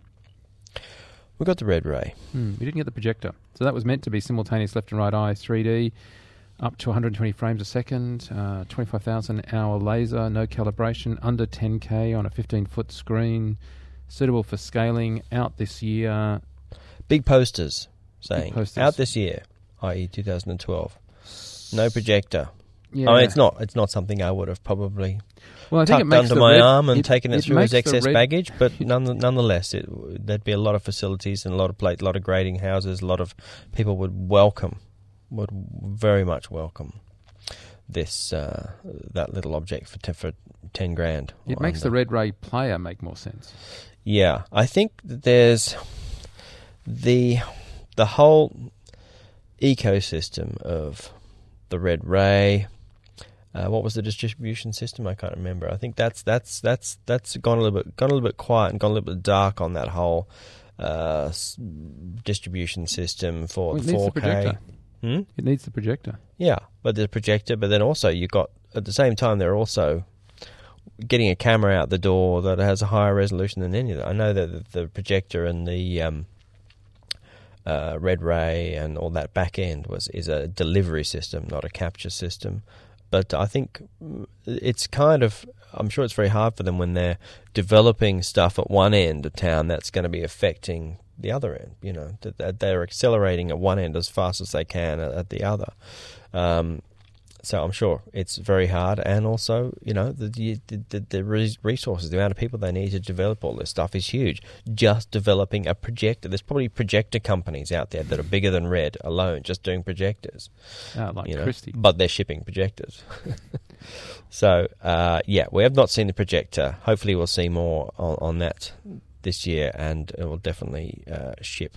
We've got the red ray. Hmm, we didn't get the projector. So that was meant to be simultaneous left and right eye 3D, up to 120 frames a second, uh, 25,000 hour laser, no calibration, under 10K on a 15 foot screen, suitable for scaling, out this year. Big posters saying posters. out this year, i.e., 2012. No projector. Yeah. I mean, it's not. It's not something I would have probably well, I think it makes under my red- arm and taken it, through as excess red- baggage. But none, nonetheless, it, there'd be a lot of facilities and a lot of plate, a lot of grading houses. A lot of people would welcome, would very much welcome this uh, that little object for te- for ten grand. It makes the. Red Ray player make more sense. Yeah, I think that there's the the whole ecosystem of the Red Ray. Uh, what was the distribution system? I can't remember. I think that's that's that's that's gone a little bit gone a little bit quiet and gone a little bit dark on that whole uh, s- distribution system for Well, it the needs the 4K. projector. Hmm? It needs the projector. Yeah, but there's a projector, but then also you've got at the same time they're also getting a camera out the door that has a higher resolution than any of that. I know that the, projector and the um, uh, red ray and all that back end was is a delivery system, not a capture system. But I think mm, it's kind of I'm sure it's very hard for them when they're developing stuff at one end of town that's going to be affecting the other end. You know, that they're accelerating at one end as fast as they can at, at the other. Um, so I'm sure it's very hard, and also you know the the, the the resources, the amount of people they need to develop all this stuff is huge. Just developing a projector, there's probably projector companies out there that are bigger than Red alone, just doing projectors. Uh, like you know, Christie. but they're shipping projectors. so uh, yeah, we have not seen the projector. Hopefully, we'll see more on, on that this year, and it will definitely uh, ship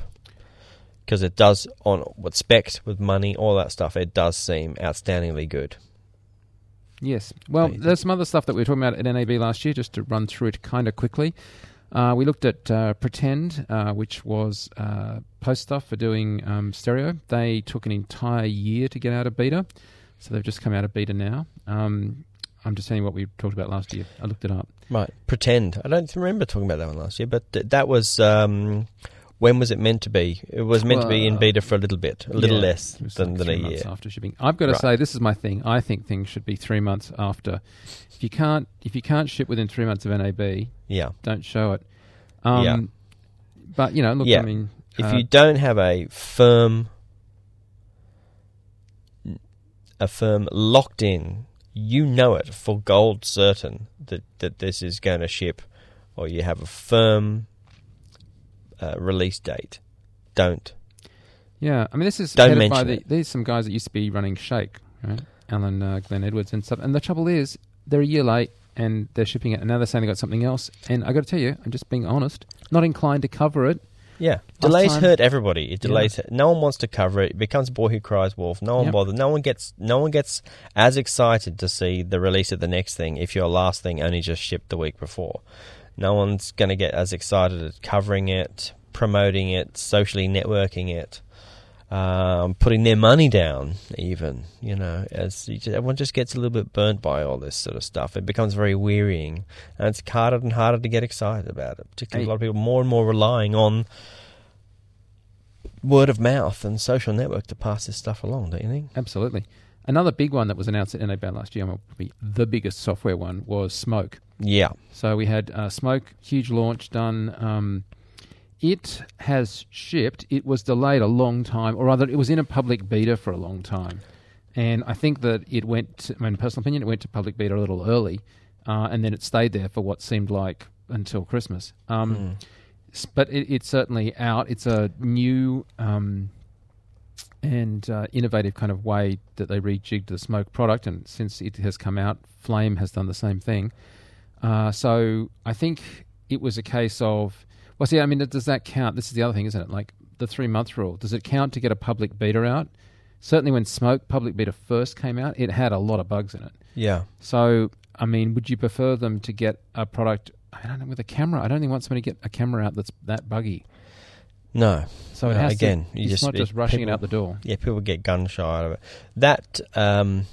because it does on with specs, with money, all that stuff. It does seem outstandingly good. Yes. Well, there's some other stuff that we were talking about at NAB last year, just to run through it kind of quickly. Uh, we looked at uh, Pretend, uh, which was uh, post stuff for doing um, stereo. They took an entire year to get out of beta, so they've just come out of beta now. Um, I'm just saying what we talked about last year. I looked it up. Right, pretend. I don't remember talking about that one last year, but th- that was um, When was it meant to be? It was meant to be in beta for a little bit, a little Yeah, less than, like than a three months year. after shipping. I've got to Right. say, this is my thing. I think things should be three months after. If you can't, if you can't ship within three months of NAB, Yeah. don't show it. Um, Yeah. But you know, look, Yeah. I mean, If uh, you don't have a firm, a firm locked in, you know it for gold certain that that this is going to ship, or you have a firm uh, release date. Don't. Yeah, I mean, this is Don't headed by mention the, it. there's some guys that used to be running Shake, right? Alan uh, Glenn Edwards and stuff. And the trouble is, they're a year late and they're shipping it, and now they're saying they got something else. And I got to tell you, I'm just being honest, not inclined to cover it. Yeah, delays time- hurt everybody. It Yeah. delays. No one wants to cover it. It becomes boy who cries wolf. No one Yep. bothers. No one gets. No one gets as excited to see the release of the next thing if your last thing only just shipped the week before. No one's going to get as excited at covering it, promoting it, socially networking it, um, putting their money down. Even you know, as you just, everyone just gets a little bit burnt by all this sort of stuff. It becomes very wearying, and it's harder and harder to get excited about it. Particularly a lot of people more and more relying on word of mouth and social network to pass this stuff along, don't you think? Absolutely. Another big one that was announced at NAB last year, and probably the biggest software one, was Smoke. Yeah. So we had uh, Smoke, huge launch done. Um, it has shipped. It was delayed a long time, or rather, it was in a public beta for a long time. And I think that it went, to, I mean, personal opinion, it went to public beta a little early, uh, and then it stayed there for what seemed like until Christmas. Um, s- But it, it's certainly out. It's a new um, and uh, innovative kind of way that they rejigged the smoke product. And since it has come out, Flame has done the same thing. Uh, so I think it was a case of, well, see, I mean, does that count? This is the other thing, isn't it? Like the three month rule. Does it count to get a public beta out? Certainly, when Smoke public beta first came out, it had a lot of bugs in it. Yeah. So, I mean, would you prefer them to get a product? I don't know with a camera. I don't think want somebody to get a camera out that's that buggy. No. So it No, has again, to, you it's just- not just it- rushing it out the door. Yeah, people get gun shy out of it. That um,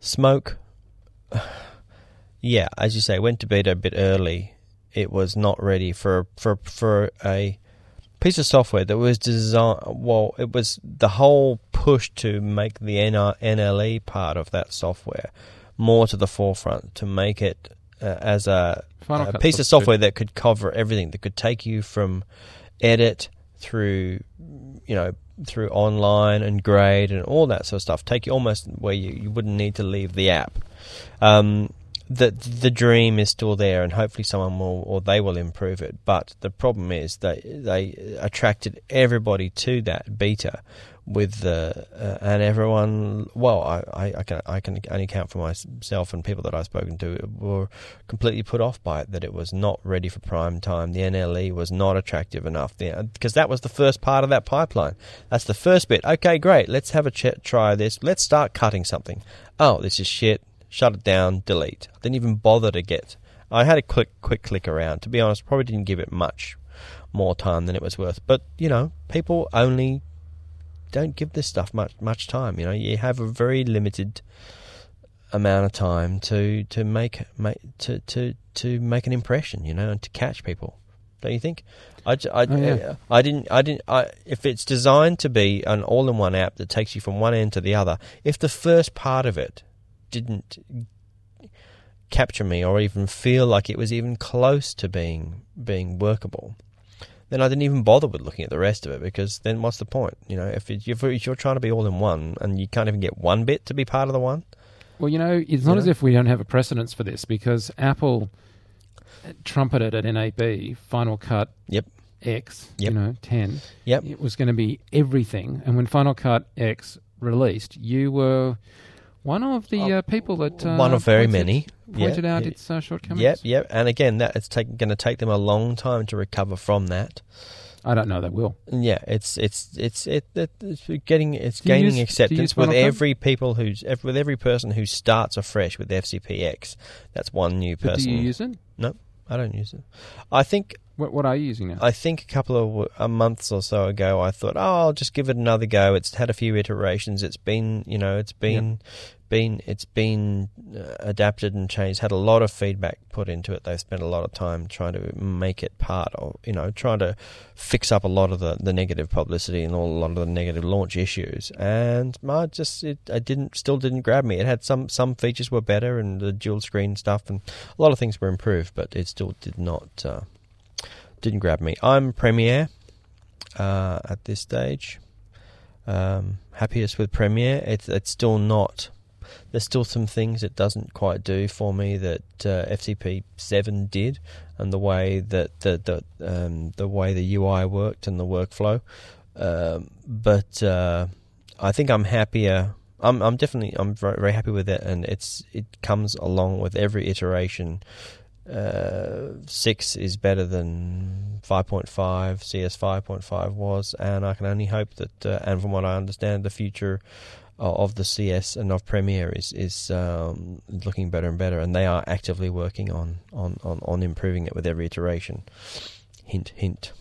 smoke, yeah, as you say, went to beta a bit early. It was not ready for for for a piece of software that was designed. Well, it was the whole push to make the NR, NLE part of that software more to the forefront to make it uh, as a, a piece of software that could cover everything that could take you from edit through you know through online and grade and all that sort of stuff take you almost where you, you wouldn't need to leave the app um, the the dream is still there and hopefully someone will or they will improve it. But the problem is that they attracted everybody to that beta with the uh, and everyone well I, I, can I can only count for myself and people that I've spoken to were completely put off by it that it was not ready for prime time. The NLE was not attractive enough. Because that was the first part of that pipeline. That's the first bit. Okay great. Let's have a ch- try this. Let's start cutting something. Oh this is shit shut it down delete didn't even bother to get I had a quick quick click around to be honest probably didn't give it much more time than it was worth but you know people only don't give this stuff much much time. You know, you have a very limited amount of time to to make make to to to make an impression. You know, and to catch people. Don't you think? I Oh, yeah. I didn't I didn't I, if it's designed to be an all-in-one app that takes you from one end to the other. If the first part of it didn't capture me or even feel like it was even close to being being workable then I didn't even bother with looking at the rest of it because then what's the point? You know, if, it, if you're trying to be all in one and you can't even get one bit to be part of the one, Well, you know, it's not You as if we don't have a precedence for this because Apple trumpeted at NAB Final Cut Yep. X, Yep. you know, 10. Yep. It was going to be everything. And when Final Cut X released, you were one of the uh, people that. Uh, one of very pointed- many. Pointed Yeah. out its uh, shortcomings. Yep, yep. And again, that it's going to take them a long time to recover from that. I don't know, they will. Yeah, it's it's it's it, it, it's getting it's Do gaining use- acceptance with every people who's with every person who starts afresh with FCPX. That's one new But person. do you use it? No, I don't use it. I think What what are you using now? I think a couple of months or so ago, I thought, oh, I'll just give it another go. It's had a few iterations. It's been, you know, it's been, been, it's been uh, adapted and changed. Had a lot of feedback put into it. They've spent a lot of time trying to make it part of, you know, trying to fix up a lot of the, the negative publicity and all, a lot of the negative launch issues. And I just, it, I didn't, still didn't grab me. It had some some features were better and the dual screen stuff and a lot of things were improved, but it still did not. Uh, didn't grab me. I'm Premiere uh, at this stage. Um, happiest with Premiere. It's it's still not. There's still some things it doesn't quite do for me that uh, FCP seven did, and the way that the the um, the way the UI worked and the workflow. Um, but uh, I think I'm happier. I'm I'm definitely I'm very, very happy with it, and it's it comes along with every iteration uh, six is better than 5.5, CS 5.5 was, and I can only hope that, uh, and from what I understand, the future of the CS and of Premiere is is um, looking better and better, and they are actively working on, on, on, on improving it with every iteration. Hint, hint.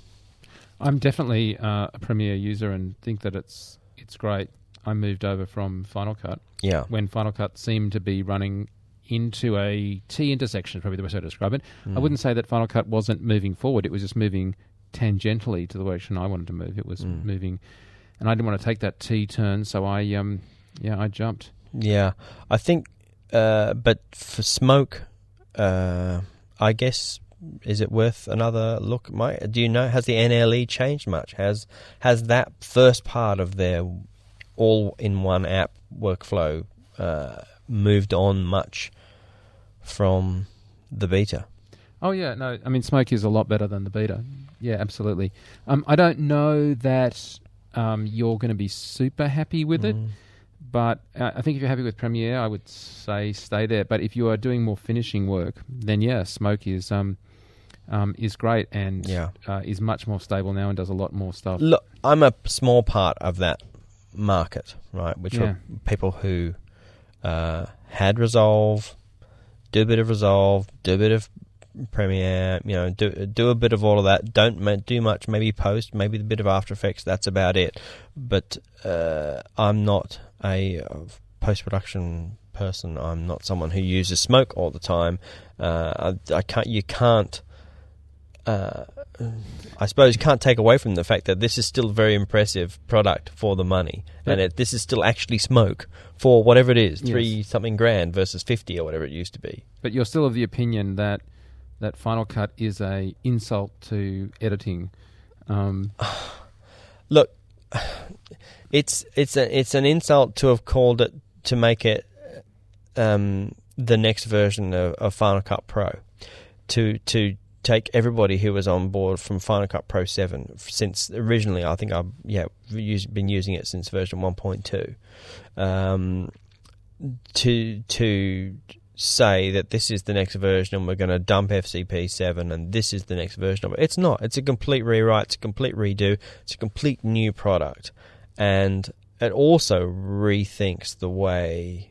I'm definitely uh, a Premiere user and think that it's it's great. I moved over from Final Cut Yeah. when Final Cut seemed to be running into a T intersection, is probably the best way to describe it. Hmm. I wouldn't say that Final Cut wasn't moving forward; it was just moving tangentially to the direction I wanted to move. It was Mm. moving, and I didn't want to take that T turn, so I um yeah I jumped. Yeah, I think, uh, but for smoke, uh, I guess is it worth another look? My, do you know has the NLE changed much? Has has that first part of their all-in-one app workflow uh, moved on much from the beta? Oh yeah, no, I mean Smoke is a lot better than the beta. Yeah, absolutely. Um, I don't know that um, you're going to be super happy with it, Mm. but uh, I think if you're happy with Premiere, I would say stay there. But if you are doing more finishing work, then yeah, Smoke is um, um, is great and Yeah. uh, is much more stable now and does a lot more stuff. Look, I'm a small part of that market, right? Which Yeah. are people who uh, had Resolve, do a bit of Resolve, do a bit of Premiere, you know, do do a bit of all of that. Don't ma- do much. Maybe post, maybe a bit of After Effects. That's about it. But uh, I'm not a post production person. I'm not someone who uses Smoke all the time. Uh, I, I can't. You can't. Uh, I suppose you can't take away from the fact that this is still a very impressive product for the money, and Yeah. it, this is still actually smoke for whatever it is, Yes. three something grand versus fifty or whatever it used to be. But you're still of the opinion that that Final Cut is a insult to editing. Um, Look, it's it's a, it's an insult to have called it to make it um, the next version of, of Final Cut Pro, to to take everybody who was on board from Final Cut Pro Seven since originally. I think I've yeah used, been using it since version one point two. Um, to to say that this is the next version and we're going to dump FCP 7 and this is the next version of it. It's not. It's a complete rewrite, it's a complete redo, it's a complete new product. And it also rethinks the way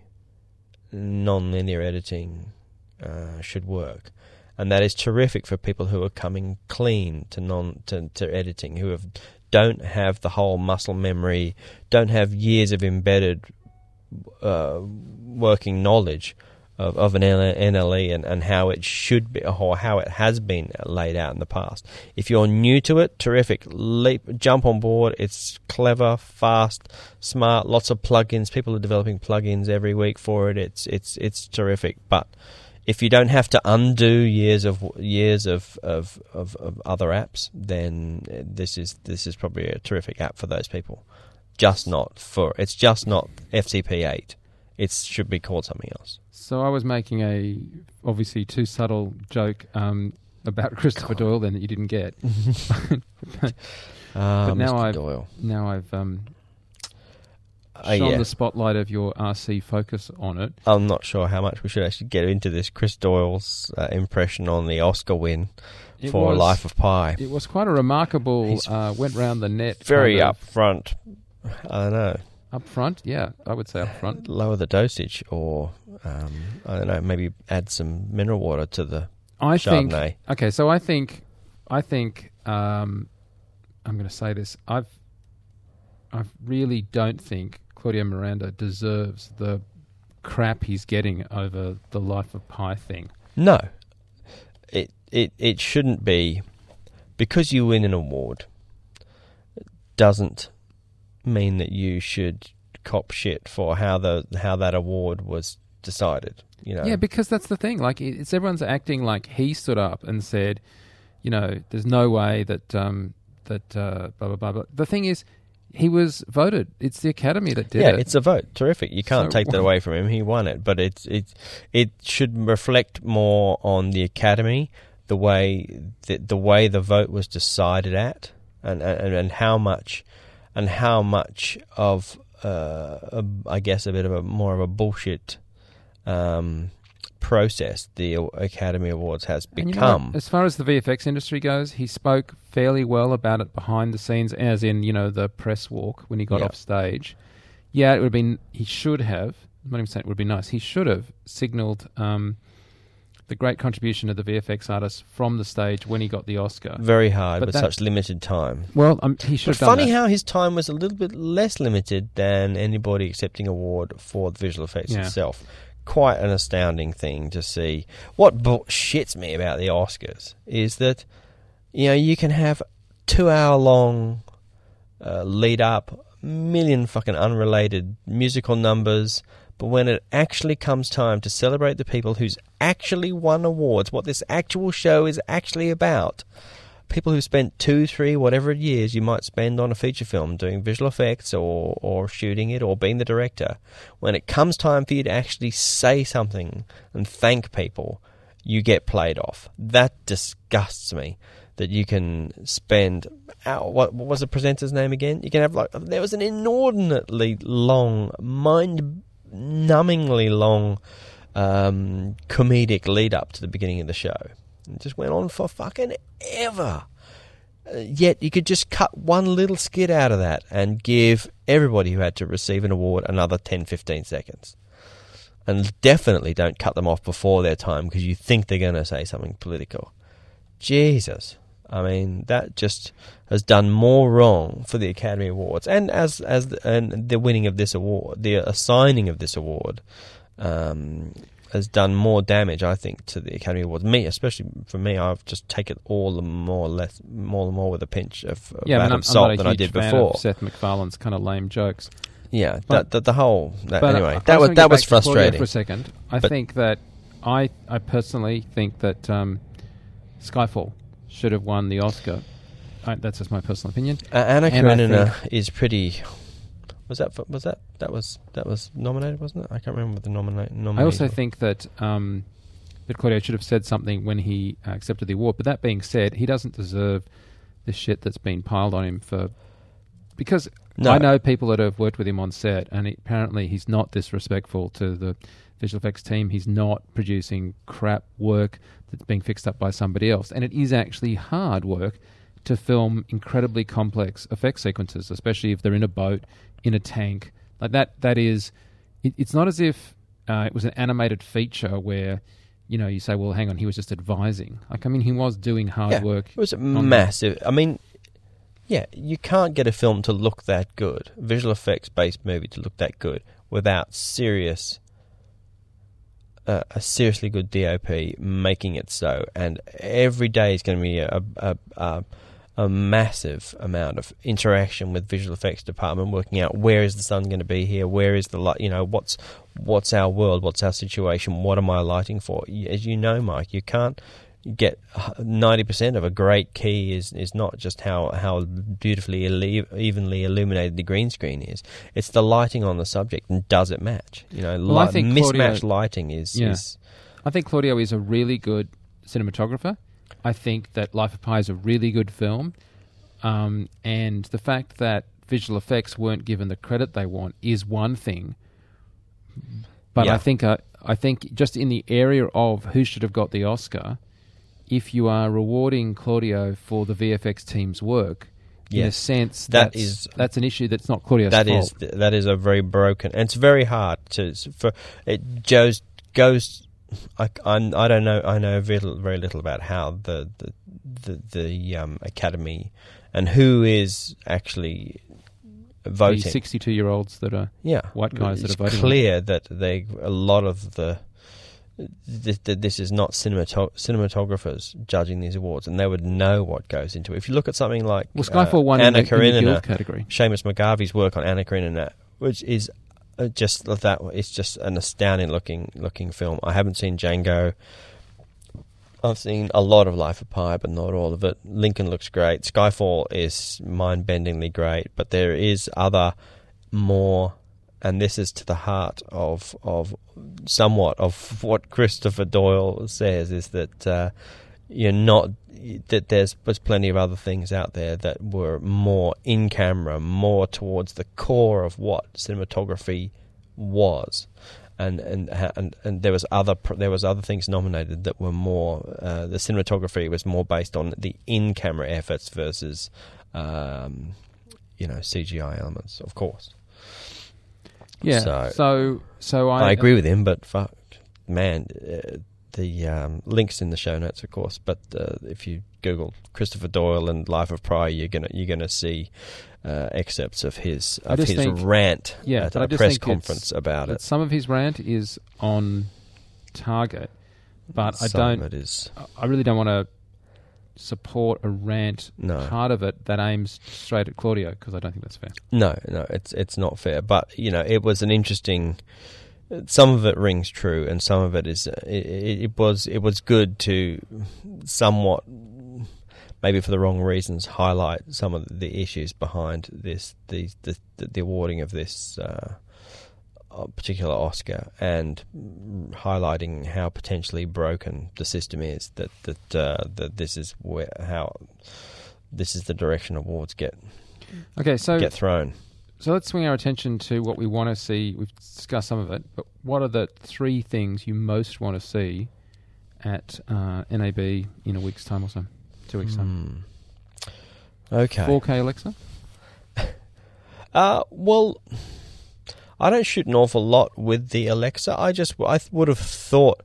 non-linear editing uh, should work. And that is terrific for people who are coming clean to non to, to editing, who have don't have the whole muscle memory, don't have years of embedded uh, working knowledge of, of an NLE and, and how it should be or how it has been laid out in the past. If you're new to it, terrific. Leap, jump on board. It's clever, fast, smart. Lots of plugins. People are developing plugins every week for it. It's it's it's terrific. But if you don't have to undo years of years of, of, of, of other apps, then this is this is probably a terrific app for those people. Just not for it's just not FCP eight. It should be called something else. So I was making a obviously too subtle joke um, about Christopher Doyle then that you didn't get. Ah, But now Mr. I've- Doyle. Now I've um, Uh, shone yeah. the spotlight of your RC focus on it. I'm not sure how much we should actually get into this. Chris Doyle's uh, impression on the Oscar win It for was- Life of Pi. It was quite a remarkable. Uh, went round the net. Very kind of upfront. I don't know. Up front, yeah, I would say up front. Lower the dosage, or um, I don't know. Maybe add some mineral water to the I think. Chardonnay. Okay, so I think I think um, I'm going to say this. I've I really don't think Claudio Miranda deserves the crap he's getting over the Life of Pi thing. No, it it it shouldn't be because you win an award. Doesn't mean that you should cop shit for how the how that award was decided. You know, Yeah, because that's the thing. Like, it's everyone's acting like he stood up and said, you know, there's no way that um, that uh, blah blah blah. blah. The thing is, he was voted. It's the Academy that did yeah, it. it's a vote. Terrific. You can't So- take that away from him. He won it, but it's it it should reflect more on the academy, the way the, the way the vote was decided at, and and, and how much and how much of uh, a, I guess a bit of a more of a bullshit um, process the Academy Awards has And you know become. as far as the VFX industry goes, he spoke fairly well about it behind the scenes, as in you know the press walk when he got Yeah. off stage. Yeah, it would have been. He should have. I'm not even saying it would be nice. He should have signalled um, the great contribution of the VFX artists from the stage when he got the Oscar. Very hard But with that- such limited time. Well, um, he should But funny that. how his time was a little bit less limited than anybody accepting award for the visual effects Yeah. itself. Quite an astounding thing to see. What bullshits me about the Oscars is that you know you can have two hour long uh, lead up, million fucking unrelated musical numbers. But when it actually comes time to celebrate the people who's actually won awards, what this actual show is actually about, people who spent two, three, whatever years you might spend on a feature film doing visual effects or, or shooting it or being the director, when it comes time for you to actually say something and thank people, you get played off. That disgusts me. That you can spend ow, what, what was the presenter's name again? You can have like there was an inordinately long, mind-numbingly long um, comedic lead up to the beginning of the show. It just went on for fucking ever. Uh, yet you could just cut one little skit out of that and give everybody who had to receive an award another 10, 15 seconds. And definitely don't cut them off before their time because you think they're going to say something political. Jesus. I mean, that just has done more wrong for the Academy Awards, and as as the, and the winning of this award, the assigning of this award, um, has done more damage, I think, to the Academy Awards. Me, especially for me, I've just taken all the more less, more and more with a pinch of, yeah, I mean, I'm, salt I'm than I did before. Seth MacFarlane's kind of lame jokes. Yeah, But- that, that, the whole that, anyway, I, that was that was back to Claudio frustrating. For a second, I But- think that I I personally think that um, Skyfall should have won the Oscar. I, that's just my personal opinion. Uh, Anna And Karenina is pretty. Was that for- was that that was that was nominated, wasn't it? I can't remember what the nominate. I also think that um, that Claudio should have said something when he uh, accepted the award. But that being said, he doesn't deserve the shit that's been piled on him for because No. I know people that have worked with him on set, and he, apparently he's not disrespectful to the visual effects team. He's not producing crap work that's being fixed up by somebody else, and it is actually hard work to film incredibly complex effect sequences, especially if they're in a boat, in a tank, like that. That is, it, it's not as if uh, it was an animated feature where. You know, you say, "Well, hang on, he was just advising." Like, I mean, he was doing hard yeah, work. It was massive. I mean, yeah, you can't get a film to look that good, visual effects based movie to look that good without serious. Uh, a seriously good DOP making it so, and every day is going to be a, a, a, a massive amount of interaction with visual effects department, working out where is the sun going to be here, where is the light, you know, what's what's our world, what's our situation, what am I lighting for? As you know, Mike, you can't get ninety percent of a great key is is not just how how beautifully evenly illuminated the green screen is. It's the lighting on the subject and does it match? You know, Well, mismatched Claudio- lighting is Yeah. is I think Claudio is a really good cinematographer. I think that Life of Pi is a really good film. Um, and the fact that visual effects weren't given the credit they want is one thing. But Yeah. I think uh, I think just in the area of who should have got the Oscar, if you are rewarding Claudio for the VFX team's work, in a sense, That that's, is- that's an issue that's not Claudio's That fault. is that is a very broken, and it's very hard to for it goes goes I, I'm, I don't know. I know very, very little about how the the the, the um, academy and who is actually voting. The 62 year olds that are yeah, white guys that it's are voting. clear that they a lot of the this, this is not cinematog- cinematographers judging these awards, and they would know what goes into it. If you look at something like Well, Skyfall uh, won in Anna the, in the Karenina, Guild category. Seamus McGarvey's work on Anna Karenina, which is just that it's just an astounding looking looking film. I haven't seen Django. I've seen a lot of Life of Pi, but not all of it. Lincoln looks great. Skyfall is mind bendingly great, but there is other more, and this is to the heart of of somewhat of what Christopher Doyle says is that uh, you're not that there's there's plenty of other things out there that were more in camera, more towards the core of what cinematography was. And and and and there was other there was other things nominated that were more uh, the cinematography was more based on the in camera efforts versus um, you know CGI elements, of course. Yeah. So- So, so, I, I, agree with him, but fuck, man, uh, the um, links in the show notes, of course. But uh, if you Google Christopher Doyle and Life of Pi, you're gonna you're gonna see uh, excerpts of his of his think- rant Yeah, at a press conference about it. some of his rant is on target, but I don't. it is I really don't want to support a rant No. part of it that aims straight at Claudio because I don't think that's fair. no, no, it's it's not fair. But you know, it was an interesting. Some of it rings true, and some of it is. It, it, it was it was good to somewhat, maybe for the wrong reasons, highlight some of the issues behind this the the, the awarding of this uh, uh, particular Oscar, and highlighting how potentially broken the system is. That that uh, that this is where how this is the direction awards get Okay, so get thrown. So let's swing our attention to what we want to see. We've discussed some of it, but what are the three things you most want to see at uh, NAB in a week's time or so? Two weeks time. Hmm. Okay. 4K Alexa. Uh, well, I don't shoot an awful lot with the Alexa. I just I th- would have thought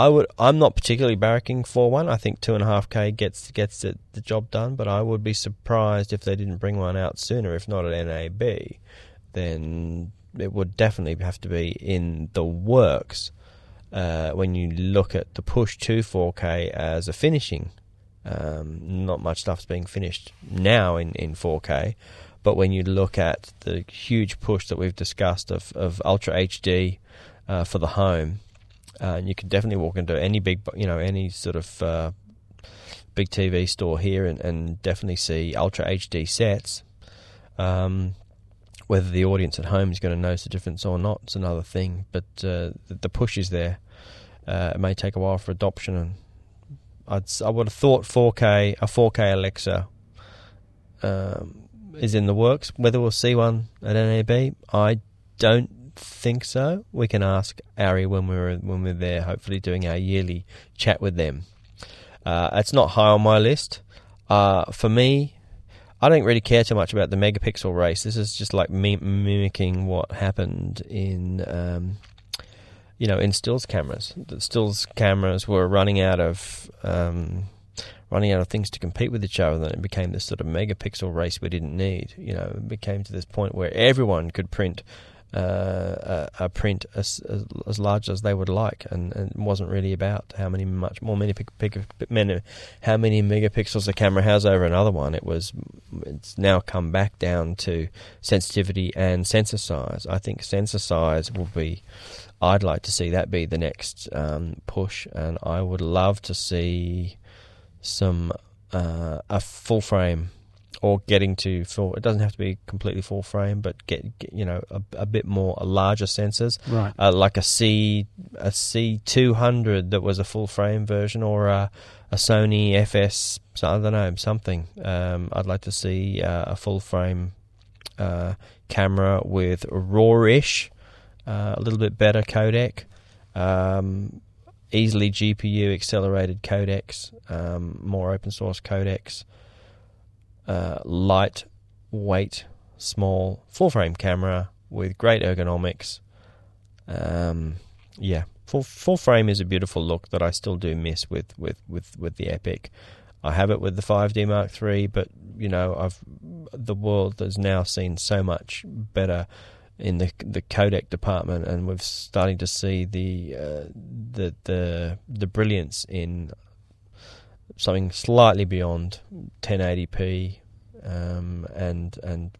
I would. I'm not particularly barracking for one. I think two and a half k gets gets it, the job done. But I would be surprised if they didn't bring one out sooner. If not at NAB, then it would definitely have to be in the works. Uh, when you look at the push to 4K as a finishing, um, not much stuff's being finished now in, in 4K. But when you look at the huge push that we've discussed of, of Ultra HD uh, for the home, uh, and you can definitely walk into any big, you know, any sort of uh, big TV store here and, and definitely see Ultra HD sets. Um, whether the audience at home is going to notice the difference or not is another thing. But uh, the, push is there. Uh, it may take a while for adoption, and I'd, I would have thought 4K, a 4K Alexa um, is in the works. Whether we'll see one at NAB, I don't think so. We can ask ARRI when we're when we're there. Hopefully, doing our yearly chat with them. Uh, it's not high on my list. Uh, for me, I don't really care too much about the megapixel race. This is just like mi- mimicking what happened in, um, you know, in stills cameras. The stills cameras were running out of um, running out of things to compete with each other, and it became this sort of megapixel race we didn't need. You know, it became to this point where everyone could print uh, a, a print as, as as large as they would like, and, and it wasn't really about how many much more many pic, pic, many, how many megapixels the camera has over another one. It was it's now come back down to sensitivity and sensor size. I think sensor size will be. I'd like to see that be the next um, push, and I would love to see some uh, a full frame or getting to full. It doesn't have to be completely full frame, but get, get you know a, a bit more a larger sensors, Right. uh, like a C a C two hundred that was a full frame version, or a, a Sony FS. I don't know something. Um, I'd like to see uh, a full frame uh, camera with rawish, uh, a little bit better codec. Um, easily GPU accelerated codecs, um, more open source codecs, uh, light, weight, small, full frame camera with great ergonomics. Um, yeah, full full frame is a beautiful look that I still do miss with with with with the Epic. I have it with the 5D Mark III, but you know, I've the world has now seen so much better in the the codec department, and we're starting to see the uh, the the the brilliance in something slightly beyond 1080p um, and and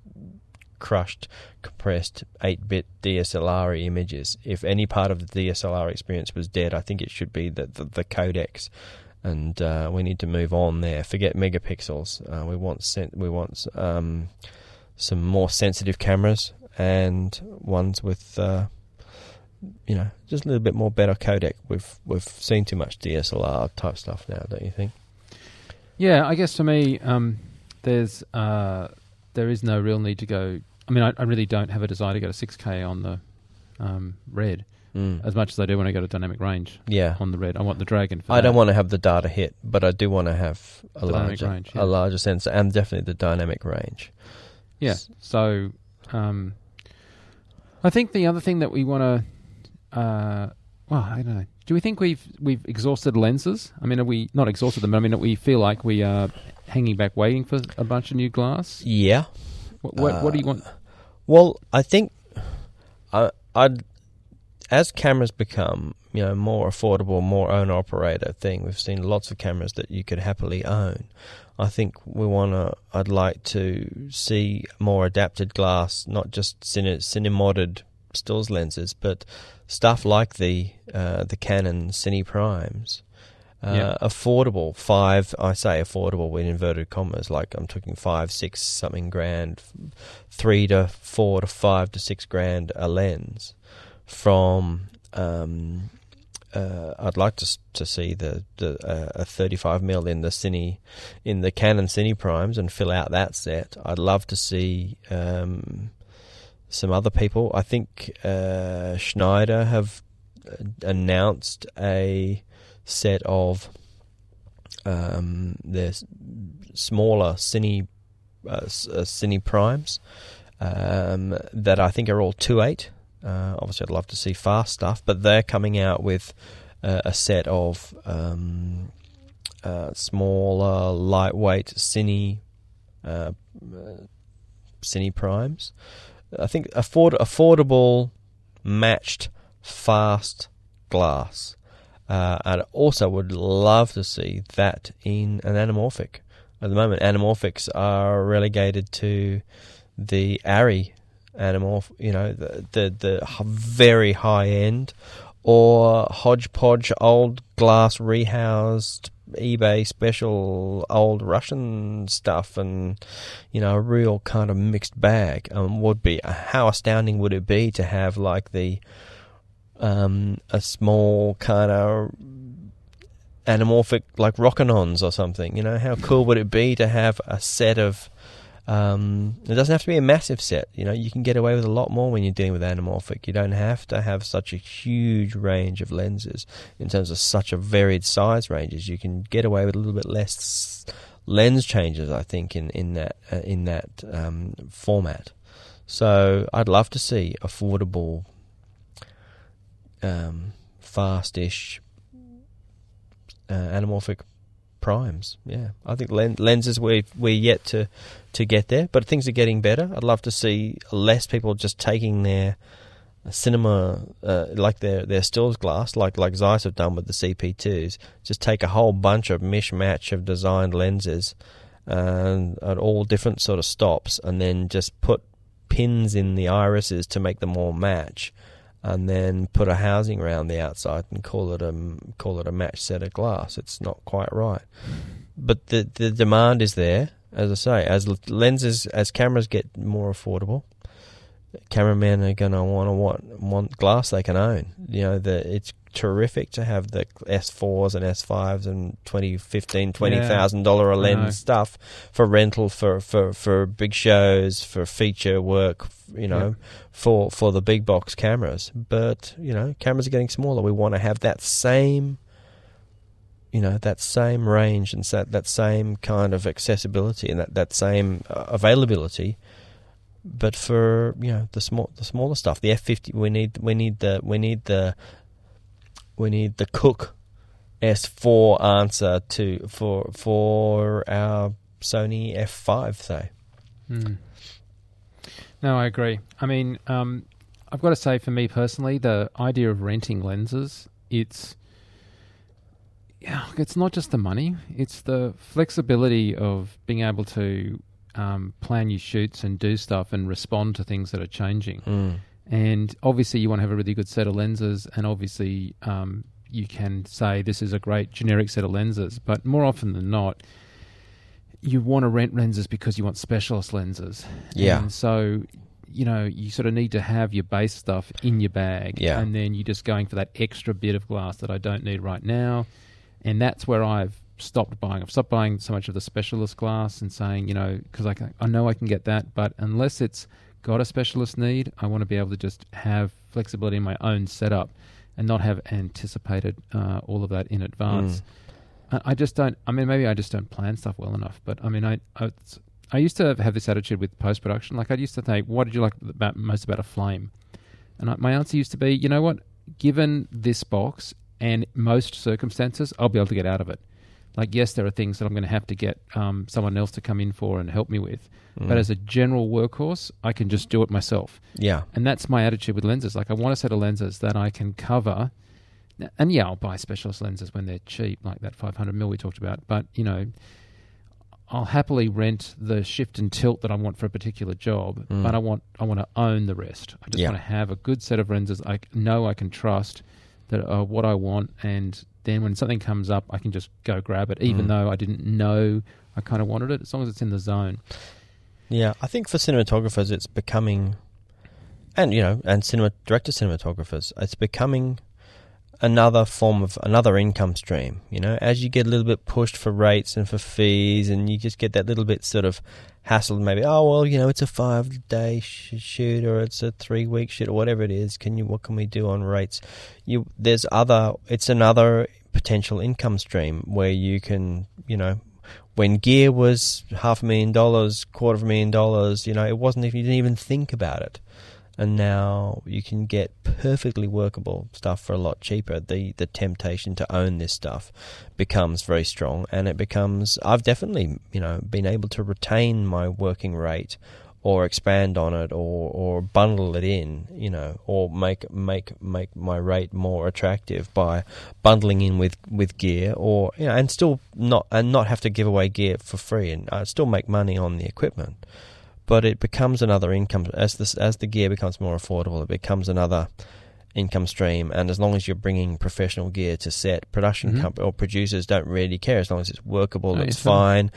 crushed, compressed 8-bit DSLR images. If any part of the DSLR experience was dead, I think it should be the the, the codecs and uh, we need to move on there. Forget megapixels. Uh, we want sen- we want um, some more sensitive cameras and ones with uh, you know just a little bit more better codec. We've we've seen too much DSLR type stuff now, don't you think? Yeah, I guess for me, um, there's uh, there is no real need to go. I mean, I, I, really don't have a desire to go to 6K on the um, red mm. as much as I do when I go to dynamic range. Yeah, on the red, I want the dragon. I that. don't want to have the data hit, but I do want to have a larger range, yeah. a larger sensor and definitely the dynamic range. Yeah. So, um, I think the other thing that we want to, uh, well, I don't know. Do we think we've we've exhausted lenses? I mean, are we not exhausted them? But I mean, we feel like we are hanging back, waiting for a bunch of new glass. Yeah. What, what, uh, what do you want? Well, I think I, I'd as cameras become you know more affordable, more owner operator thing. We've seen lots of cameras that you could happily own. I think we want to. I'd like to see more adapted glass, not just cine, cinemodded stills lenses, but stuff like the uh, the Canon Cine Primes. Uh, yep. Affordable five, I say affordable with inverted commas. Like I'm talking five, six something grand, three to four to five to six grand a lens from um, uh, I'd like to to see the, the uh, a 35 mil in the Cine in the Canon Cine Primes and fill out that set. I'd love to see um, some other people. I think uh, Schneider have uh, announced a set of um, their smaller Cine uh, uh, Cine Primes um, that I think are all two eight uh, obviously, I'd love to see fast stuff, but they're coming out with uh, a set of um, uh, smaller, lightweight cine uh, cine primes. I think afford affordable, matched, fast glass. Uh, also would love to see that in an anamorphic. At the moment, anamorphics are relegated to the ARRI animal, you know, the, the, the very high end, or hodgepodge old glass rehoused eBay special old Russian stuff and you know a real kind of mixed bag um, would be how astounding would it be to have like the um, a small kind of anamorphic like Rokinons or something? You know how cool would it be to have a set of um, it doesn't have to be a massive set. You know, you can get away with a lot more when you're dealing with anamorphic. You don't have to have such a huge range of lenses in terms of such a varied size ranges. You can get away with a little bit less lens changes. I think in in that uh, in that um, format. So I'd love to see affordable, um, fast-ish uh, anamorphic primes. Yeah, I think lenses we we're yet to to get there, but things are getting better. I'd love to see less people just taking their cinema uh, like their their stills glass, like like Zeiss have done with the CP2s. Just take a whole bunch of mishmash of designed lenses and at all different sort of stops, and then just put pins in the irises to make them all match and then put a housing around the outside and call it a call it a match set of glass. It's not quite right, but the the demand is there. As I say, as lenses, as cameras get more affordable, cameramen are going to want to want want glass they can own. You know, the it's terrific to have the S4s and S5s and 20, 15, 20,000 dollar a lens stuff for rental for, for, for big shows, for feature work, you know, yeah. for, for the big box cameras. But, you know, cameras are getting smaller. We want to have that same, you know, that same range and that, that same kind of accessibility and that, that same uh, availability but for you know the small the smaller stuff, the F fifty, we need we need the we need the we need the Cooke S4 answer to for for our Sony F5, say. Hmm. No, I agree. I mean, um, I've got to say, for me personally, the idea of renting lenses, it's yeah, it's not just the money; it's the flexibility of being able to um, plan your shoots and do stuff and respond to things that are changing. Mm. And obviously, you want to have a really good set of lenses, and obviously, um, you can say this is a great generic set of lenses. But more often than not, you want to rent lenses because you want specialist lenses. Yeah. And so, you know, you sort of need to have your base stuff in your bag. Yeah. And then you're just going for that extra bit of glass that I don't need right now. And that's where I've stopped buying. I've stopped buying so much of the specialist glass and saying, you know, because I, can- I know I can get that, but unless it's got a specialist need, I want to be able to just have flexibility in my own setup and not have anticipated uh, all of that in advance. I, I just don't. I mean, maybe I just don't plan stuff well enough. But I mean, I I, I used to have this attitude with post production. Like I used to think, what did you like about most about a flame? And I, my answer used to be, you know what? Given this box and most circumstances, I'll be able to get out of it. Like, yes, there are things that I'm going to have to get um, someone else to come in for and help me with. But as a general workhorse, I can just do it myself. Yeah. And that's my attitude with lenses. Like, I want a set of lenses that I can cover. And yeah, I'll buy specialist lenses when they're cheap, like that 500 mil we talked about. But, you know, I'll happily rent the shift and tilt that I want for a particular job, Mm. but I want I want to own the rest. I just Yeah. want to have a good set of lenses I know I can trust that are what I want, and then when something comes up, I can just go grab it, even Mm. though I didn't know I kind of wanted it, as long as it's in the zone. Yeah, I think for cinematographers, it's becoming, and you know, and cinema director cinematographers, it's becoming another form of another income stream. You know, as you get a little bit pushed for rates and for fees, and you just get that little bit sort of hassled. Maybe, oh well, you know, it's a five day sh- shoot or it's a three week shoot or whatever it is. Can you? What can we do on rates? You there's other. It's another potential income stream where you can, you know, when gear was half a million dollars, quarter of a million dollars, you know, it wasn't if you didn't even think about it. And now you can get perfectly workable stuff for a lot cheaper. The the temptation to own this stuff becomes very strong, and it becomes. I've definitely, you know, been able to retain my working rate, or expand on it, or or bundle it in, you know, or make make make my rate more attractive by bundling in with, with gear, or you know, and still not and not have to give away gear for free, and uh, still make money on the equipment. But it becomes another income as this as the gear becomes more affordable. It becomes another income stream, and as long as you're bringing professional gear to set, production Mhm. comp- or producers don't really care as long as it's workable, No, it's it's fine.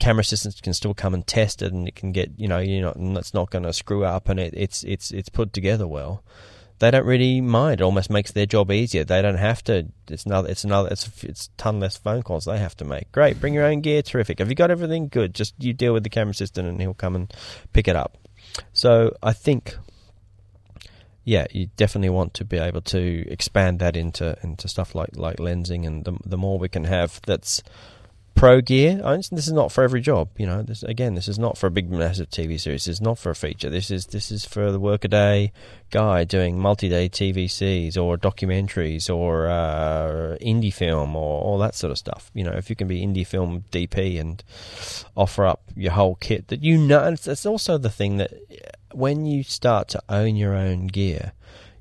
Camera assistants can still come and test it, and it can get you know you know and it's not going to screw up, and it, it's it's it's put together well. They don't really mind. It almost makes their job easier. They don't have to. It's another. It's another. It's it's a ton less phone calls they have to make. Great, bring your own gear. Terrific. Have you got everything? Good. Just you deal with the camera assistant, and he'll come and pick it up. So I think, yeah, you definitely want to be able to expand that into into stuff like like lensing, and the the more we can have that's pro gear. This is not for every job. You know, this again, this is not for a big massive TV series. This is not for a feature. This is this is for the workaday guy doing multi-day TVCs or documentaries or uh, indie film or all that sort of stuff. You know, if you can be indie film DP and offer up your whole kit that you know, it's, it's also the thing that when you start to own your own gear.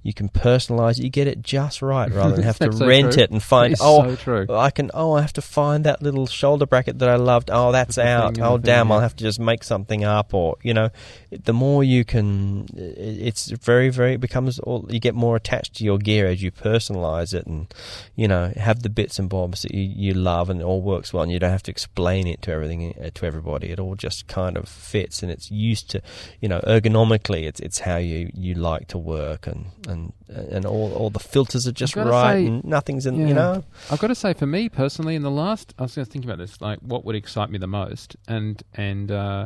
You can personalize it. You get it just right, rather than have to so rent true. it and find. Oh, so. I can. Oh, I have to find that little shoulder bracket that I loved. Oh, that's the out. Oh, the thing, damn! yeah. I'll have to just make something up, or you know, the more you can, it's very, very. It becomes all. You get more attached to your gear as you personalize it, and you know, have the bits and bobs that you, you love, and it all works well, and you don't have to explain it to everything uh, to everybody. It all just kind of fits, and it's used to, you know, ergonomically. It's it's how you you like to work, and and and all all the filters are just right, say- and nothing's in. Yeah. You know. I've got to say, for me personally, in the last, I was going to think about this, like what would excite me the most, and and uh,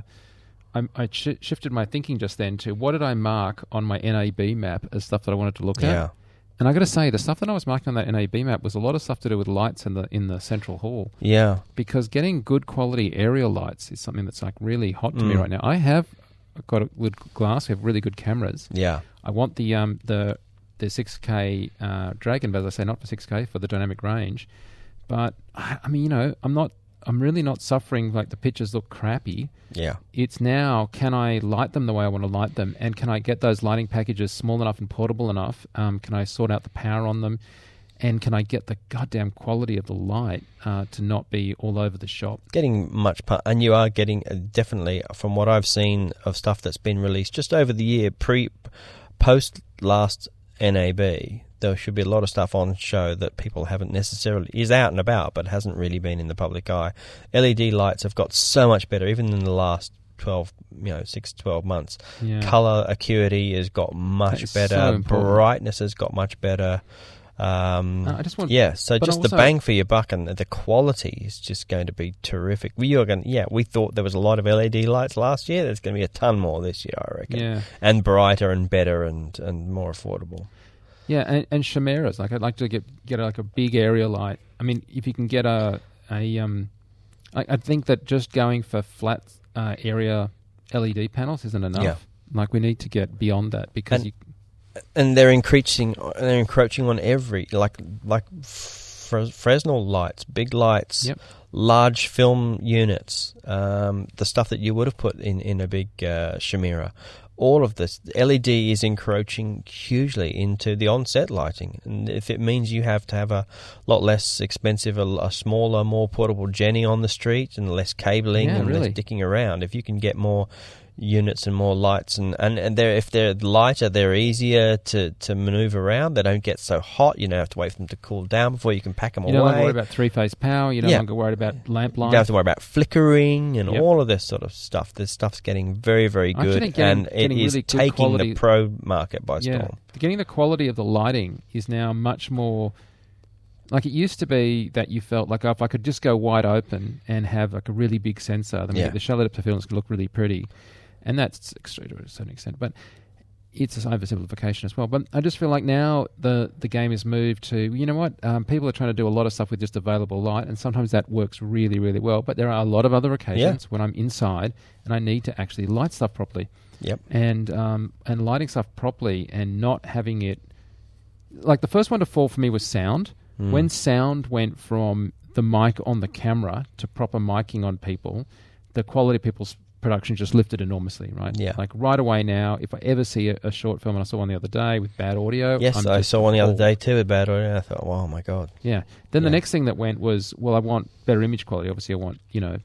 I, I sh- shifted my thinking just then to what did I mark on my NAB map as stuff that I wanted to look Yeah. at, and I got to say, the stuff that I was marking on that NAB map was a lot of stuff to do with lights in the in the central hall, Yeah. because getting good quality aerial lights is something that's like really hot to me Mm. right now. I have got a good glass, we have really good cameras. Yeah. I want the um the the 6K uh, Dragon, but as I say, not for 6K for the dynamic range. But I, I mean, you know, I'm not. I'm really not suffering like the pictures look crappy. Yeah. It's now can I light them the way I want to light them, and can I get those lighting packages small enough and portable enough? Um, can I sort out the power on them, and can I get the goddamn quality of the light uh, to not be all over the shop? Getting much, pu- and you are getting uh, definitely from what I've seen of stuff that's been released just over the year, pre, post last NAB. There should be a lot of stuff on show that people haven't necessarily is out and about, but hasn't really been in the public eye. LED lights have got so much better, even in the last 12 you know 6 12 months Yeah. color acuity has got much better so brightness has got much better um, Uh, I just want yeah so just the bang for your buck and the quality is just going to be terrific we are going yeah we thought there was a lot of led lights last year there's going to be a ton more this year i reckon yeah. and brighter and better and and more affordable Yeah, and, and chimeras. Like I'd like to get get like a big area light. I mean, if you can get a a um, I, I think that just going for flat uh, area LED panels isn't enough. Yeah. Like we need to get beyond that because And- you, and they're encroaching they're encroaching on every like like Fres- Fresnel lights, big lights, Yep. large film units, um, the stuff that you would have put in in a big uh, Chimera. All of this LED is encroaching hugely into the on-set lighting, and if it means you have to have a lot less expensive, a, a smaller, more portable genny on the street, and less cabling Yeah, and really. less dicking around, if you can get more units and more lights and and, and they're if they're lighter they're easier to to maneuver around they don't get so hot you don't have to wait for them to cool down before you can pack them you're no longer away worried about three phase power. you don't Yeah. longer worried about lamp you don't have to worry about flickering and Yep. all of this sort of stuff this stuff's getting very very good getting- and it getting really taking quality- the pro market by yeah, storm getting the quality of the lighting is now much more. Like it used to be that you felt like oh, if I could just go wide open and have like a really big sensor, then Yeah. the shallow depth of field could look really pretty, and that's extreme to a certain extent. But it's an oversimplification as well. But I just feel like now the the game has moved to you know what um, people are trying to do a lot of stuff with just available light, and sometimes that works really really well. But there are a lot of other occasions when I'm inside and I need to actually light stuff properly yep and um, and lighting stuff properly and not having it like the first one to fall for me was sound. Mm. When sound went from the mic on the camera to proper miking on people, the quality of people's production just lifted enormously, right? Yeah. Like right away now, if I ever see a, a short film, and I saw one the other day with bad audio. yes I'm i saw one the other day too with bad audio i thought oh my god Yeah. Then the next thing that went was, well, I want better image quality. Obviously, I want, you know,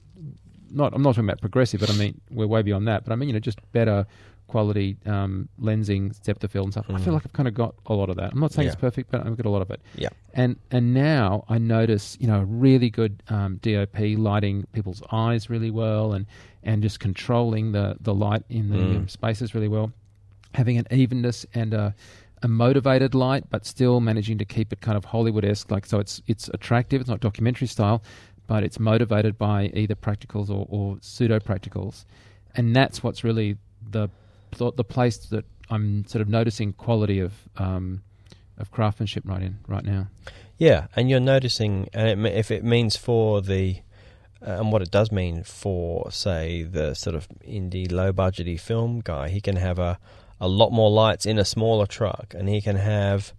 not. I'm not talking about progressive, but I mean we're way beyond that. But I mean, you know, just better quality um, lensing, depth of field, and stuff. I feel Mm. like I've kind of got a lot of that. I'm not saying it's perfect, but I've got a lot of it. yeah And and now I notice, you know, really good um, DOP lighting people's eyes really well, and and just controlling the the light in the Mm. spaces really well, having an evenness and a, a motivated light, but still managing to keep it kind of Hollywood esque, like so it's it's attractive. It's not documentary style, but it's motivated by either practicals or, or pseudo practicals, and that's what's really the the place that I'm sort of noticing quality of. Um, of craftsmanship right in right now. Yeah, and you're noticing, and it, if it means for the, uh, and what it does mean for, say, the sort of indie, low budgety film guy, he can have a, a lot more lights in a smaller truck, and he can have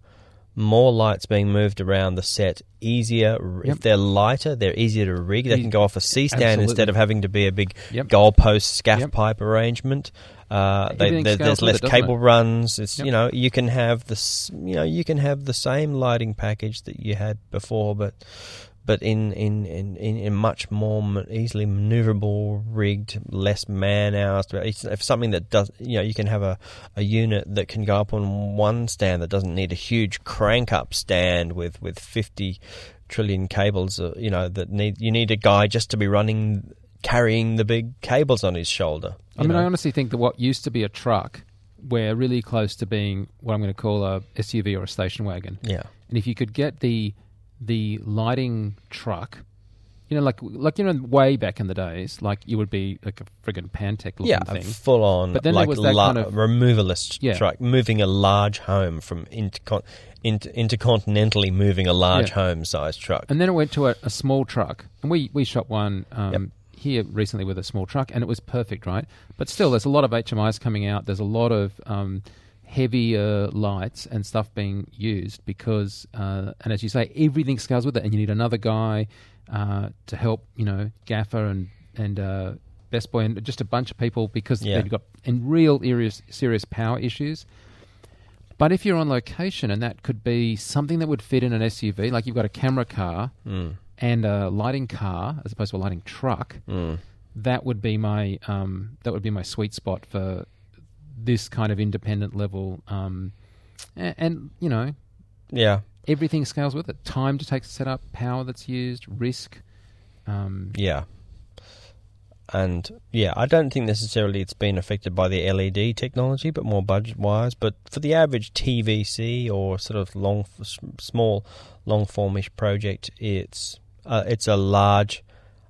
more lights being moved around the set easier. Yep. If they're lighter, they're easier to rig. They can go off a C stand Absolutely. instead of having to be a big Yep. goalpost scaff Yep. pipe arrangement. Uh, they, there's less it, cable it? runs. It's Yep. you know you can have this you know you can have the same lighting package that you had before, but but in in in, in, much more easily maneuverable, rigged, less man hours. It's, if something that does you know you can have a, a unit that can go up on one stand that doesn't need a huge crank up stand with with fifty trillion cables. Uh, you know that need you need a guy just to be running carrying the big cables on his shoulder. I mean, know? I honestly think that what used to be a truck, we're really close to being what I'm going to call a SUV or a station wagon. yeah. And if you could get the the lighting truck, you know, like like you know, way back in the days, like you would be like a friggin' Pantech looking yeah, thing. a full on But then there like was that la- kind of- removalist Yeah. truck moving a large home from intercon- inter- intercontinentally moving a large Yeah. home sized truck. And then it went to a, a small truck, and we we shot one um, Yep. Here recently with a small truck, and it was perfect, right? But still, there's a lot of HMIs coming out. There's a lot of um, heavier lights and stuff being used because, uh, and as you say, everything scales with it, and you need another guy uh, to help, you know, gaffer and and uh, best boy and just a bunch of people because Yeah. they've got in real serious serious power issues. But if you're on location, and that could be something that would fit in an SUV, like you've got a camera car Mm. And a lighting car as opposed to a lighting truck, Mm. that would be my um, that would be my sweet spot for this kind of independent level. Um, and, and you know, Yeah. everything scales with it. Time to take set up, power that's used, risk. Um, Yeah. And yeah, I don't think necessarily it's been affected by the LED technology, but more budget wise. But for the average TVC or sort of long, small, long formish project, it's uh, it's a large,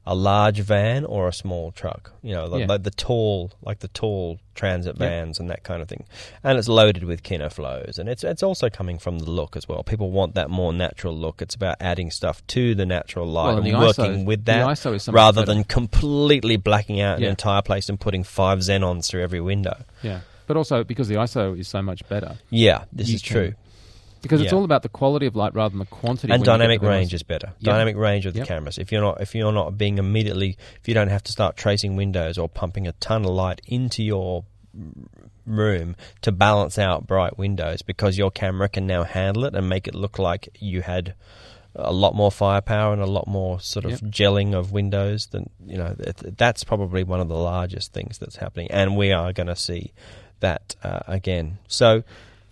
a large van or a small truck. You know, like, Yeah. like the tall, like the tall transit Yep. vans and that kind of thing. And it's loaded with Kinoflows, and it's it's also coming from the look as well. People want that more natural look. It's about adding stuff to the natural light Well, and and working ISO with that ISO is so much rather better. than completely blacking out an entire place and putting five xenons through every window. yeah, but also because the ISO is so much better, Yeah, this is can- true. Because it's Yeah. all about the quality of light rather than the quantity. And you get dynamic the range is better. Yep. Dynamic range of the Yep. cameras. If you're not if you're not being immediately if you don't have to start tracing windows or pumping a ton of light into your room to balance out bright windows because your camera can now handle it and make it look like you had a lot more firepower and a lot more sort of Yep. gelling of windows than you know that, that's probably one of the largest things that's happening and we are going to see that uh, again so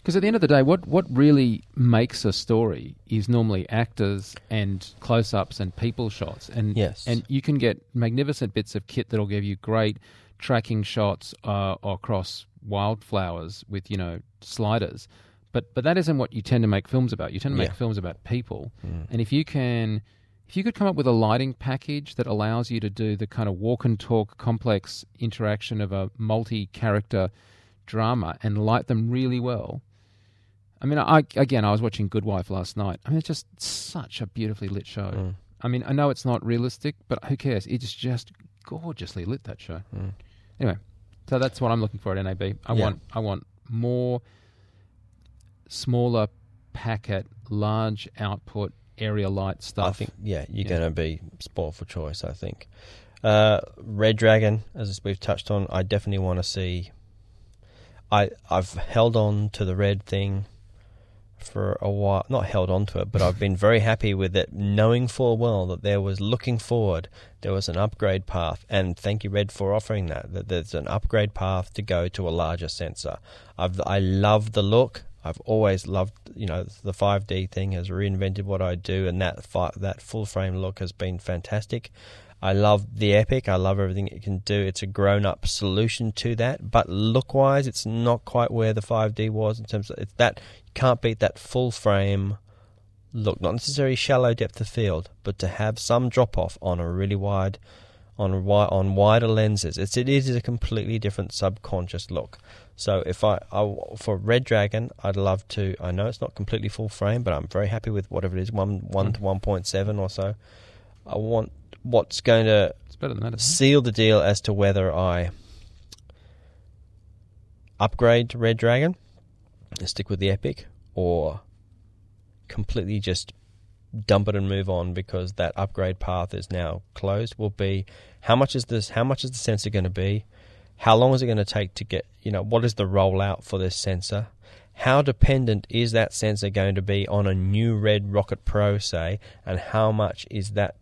Because at the end of the day, what, what really makes a story is normally actors and close ups and people shots. And Yes. and you can get magnificent bits of kit that'll give you great tracking shots uh, across wildflowers with you know sliders. But but that isn't what you tend to make films about. You tend to make Yeah. films about people. Mm. And if you can, if you could come up with a lighting package that allows you to do the kind of walk and talk complex interaction of a multi-character drama and light them really well. I mean, I again, I was watching Good Wife last night. I mean, it's just such a beautifully lit show. Mm. I mean, I know it's not realistic, but who cares? It's just gorgeously lit that show. Mm. Anyway, so that's what I'm looking for at NAB. I Yeah. want I want more smaller packet, large output area light stuff. I think yeah, you're Yeah. going to be spoiled for choice. I think uh, Red Dragon, as we've touched on, I definitely want to see. I I've held on to the red thing for a while. Not held on to it, but I've been very happy with it, knowing full well that there was looking forward. There was an upgrade path, and thank you Red for offering that. That there's an upgrade path to go to a larger sensor. I've I love the look. I've always loved, you know, the 5D thing has reinvented what I do, and that fi- that full frame look has been fantastic. I love the Epic. I love everything it can do. It's a grown up solution to that, but look wise, it's not quite where the 5D was in terms of that can't beat that full frame look. Not necessarily shallow depth of field, but to have some drop off on a really wide, on wi- on wider lenses. It's it is a completely different subconscious look. So if I, I for Red Dragon, I'd love to. I know it's not completely full frame, but I'm very happy with whatever it is, one one Mm. to one point seven or so. I want what's going to it's better than that. Isn't it? seal the deal as to whether I upgrade to Red Dragon stick with the Epic or completely just dump it and move on because that upgrade path is now closed will be how much is this how much is the sensor going to be? How long is it going to take to get you know what is the rollout for this sensor? How dependent is that sensor going to be on a new red rocket pro say and how much is that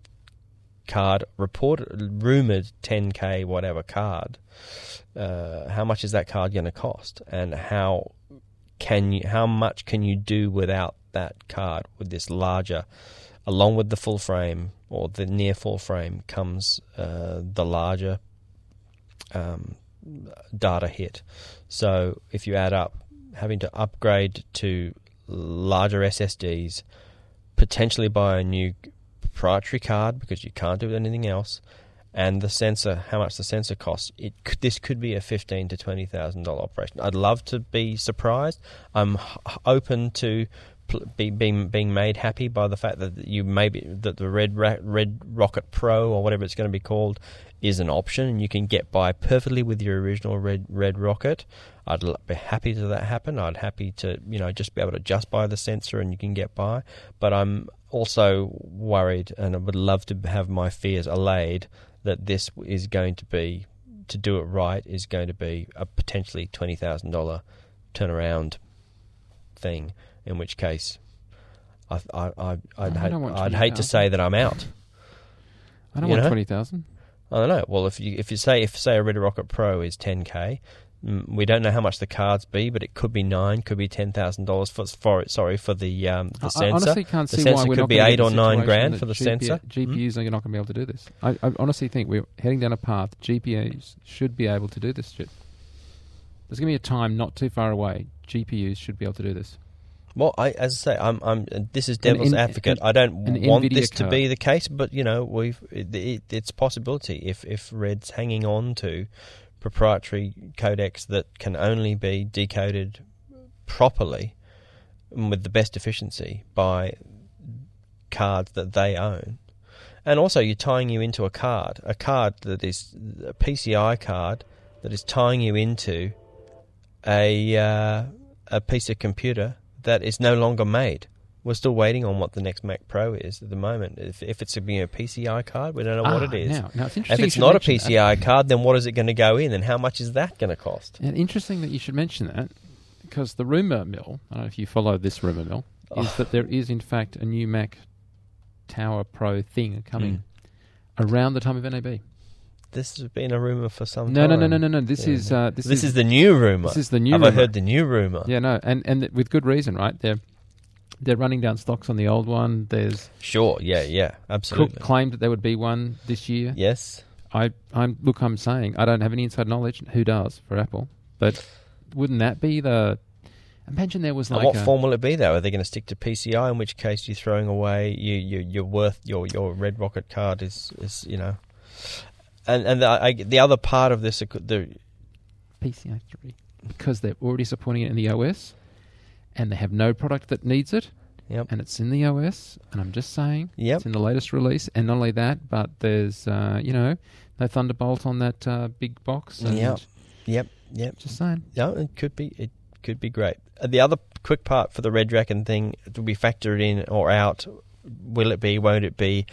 card reported rumored 10k whatever card uh, how much is that card going to cost? And how can you how much can you do without that card with this larger along with the full frame or the near full frame comes uh, the larger um, data hit. So if you add up having to upgrade to larger SSDs potentially buy a new proprietary card because you can't do anything else and the sensor, how much the sensor costs. It this could be a fifteen to twenty thousand dollar operation. I'd love to be surprised. I'm open to be, being being made happy by the fact that you maybe that the red red rocket pro or whatever it's going to be called is an option and you can get by perfectly with your original red red rocket i'd be happy to that happen i'd happy to you know just be able to just buy the sensor and you can get by but i'm also worried and i would love to have my fears allayed that this is going to be to do it right is going to be a potentially $20000 turnaround thing in which case I, I, I, I'd, hate, I'd hate to say that I'm out. I don't You want know? twenty thousand. I don't know. Well, if you if you say if say a Red Rocket Pro is 10k, mm, we don't know how much the cards be, but it could be nine, could be ten thousand dollars for for sorry for the um the I, sensor. I honestly can't the see sensor why we're could not be eight or nine grand for the GPU sensor. Hmm? GPUs are not going to be able to do this. I, I honestly think we're heading down a path. GPUs should be able to do this shit. There's going to be a time not too far away. GPUs should be able to do this. Well, I, as I say, I'm, I'm. This is devil's in- advocate. an- I don't want NVIDIA this to be the case, but you know, we've it, it, it's a possibility if if Red's hanging on to proprietary codecs that can only be decoded properly and with the best efficiency by cards that they own. And also, you're tying you into a card, a card that is a PCI card that is tying you into a uh, a piece of computer that is no longer made. We're still waiting on what the next Mac Pro is at the moment. If, if it's a you know, PCI card, we don't know what Ah, it is. Now, now it's if it's not a mention that. PCI card, then what is it going to go in, and how much is that going to cost? And interesting that you should mention that because the rumor mill, I don't know if you follow this rumor mill, is Oh. that there is in fact a new Mac Tower Pro thing coming Hmm. around the time of NAB. This has been a rumor for some time. No, no, no, no, no, no. This Yeah. is uh, this, This, is, the new rumor. this is the new Have I heard the new rumor? Yeah, no, and and th- with good reason, right? They're they're running down stocks on the old one. There's Sure. Yeah. Yeah. Absolutely. Cook claimed that there would be one this year. Yes. I I'm look, I'm saying I don't have any inside knowledge. Who does for Apple? But wouldn't that be the? Imagine there was and like what a, form will it be though? Are they going to stick to PCI? In which case, you're throwing away you you your worth your your Red Rocket card is is you know, and and the, I, the other part of this the PCI three because they're already supporting it in the OS, and they have no product that needs it, yep and it's in the OS. And I'm just saying, yep it's in the latest release. And not only that, but there's uh, you know no Thunderbolt on that uh, big box. And Yep. yep yep. Just saying. No, it could be it could be great. Uh, The other quick part for the Red Dragon thing to be factored in or out. Will it be? Won't it be?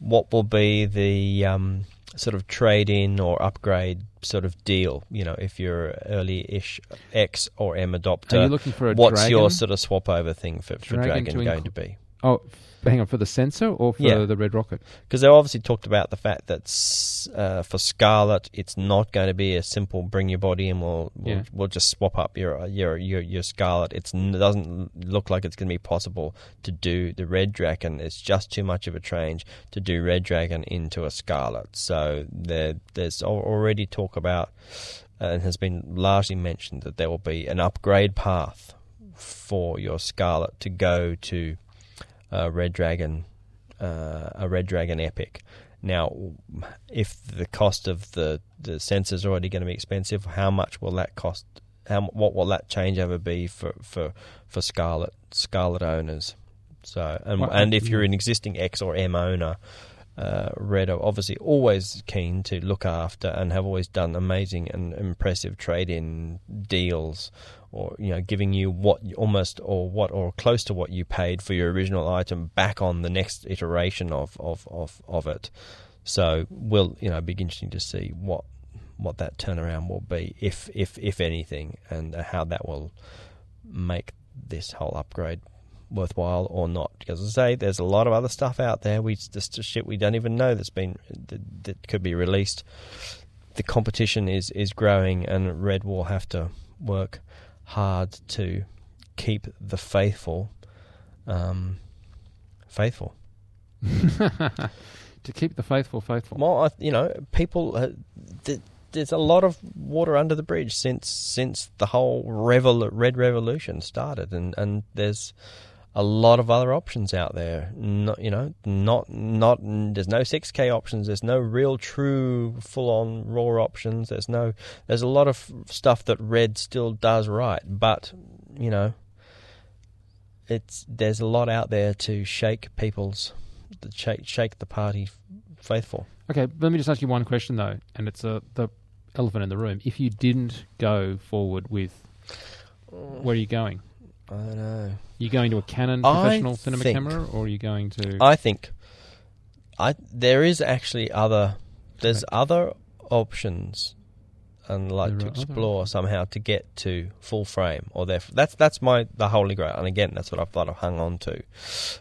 What will be the um, sort of trade in or upgrade sort of deal? You know, if you're early-ish X or M adopter, Are you looking for a what's dragon? your sort of swap over thing for, for Dragon Dragon to going inc- to be? Oh, hang on for the sensor or for Yeah. the Red Rocket? Because they obviously talked about the fact that uh, for Scarlet, it's not going to be a simple bring your body and we'll we'll, Yeah. we'll just swap up your your your, your Scarlet. It's, it doesn't look like it's going to be possible to do the Red Dragon. It's just too much of a change to do Red Dragon into a Scarlet. So there there's already talk about uh, and has been largely mentioned that there will be an upgrade path for your Scarlet to go to uh, Red Dragon, uh, a Red Dragon Epic. Now, if the cost of the the sensor is already going to be expensive, how much will that cost? How what will that changeover be for for for Scarlet Scarlet owners? So, and Well, and if you're an existing X or M owner, uh, Red are obviously always keen to look after and have always done amazing and impressive trade-in deals, or you know, giving you what almost or what or close to what you paid for your original item back on the next iteration of of of, of it. So, we'll you know, be interesting to see what what that turnaround will be, if if if anything, and how that will make this whole upgrade worthwhile or not. Because as I say, there's a lot of other stuff out there. We just shit we don't even know that's been that, that could be released. The competition is is growing, and Red will have to work hard to keep the faithful um, faithful. to keep the faithful faithful. Well, I, you know, people. Uh, th- there's a lot of water under the bridge since since the whole revol- red revolution started, and, and there's a lot of other options out there. Not you know, not not there's no 6K options. There's no real true full on raw options. There's no there's a lot of stuff that red still does right, but you know. it's there's a lot out there to shake people's, to shake shake the party faithful. Okay, let me just ask you one question though, and it's uh, the elephant in the room. If you didn't go forward with, where are you going? I don't know. You going to a Canon I professional cinema think- camera, or are you going to? I think, I there is actually other there's other options, and like There to are other explore somehow to get to full frame or there. That's that's my the holy grail, and again that's what I've thought I've hung on to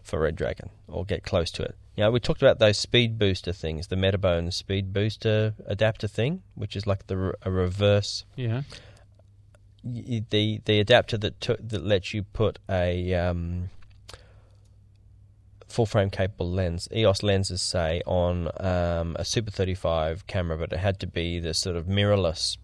for Red Dragon or get close to it. You know, we talked about those speed booster things, the Metabones speed booster adapter thing, which is like the re- a reverse yeah, the the adapter that took that lets you put a um, full frame capable lens, EOS lenses, say on um, a Super 35 camera, but it had to be the sort of mirrorless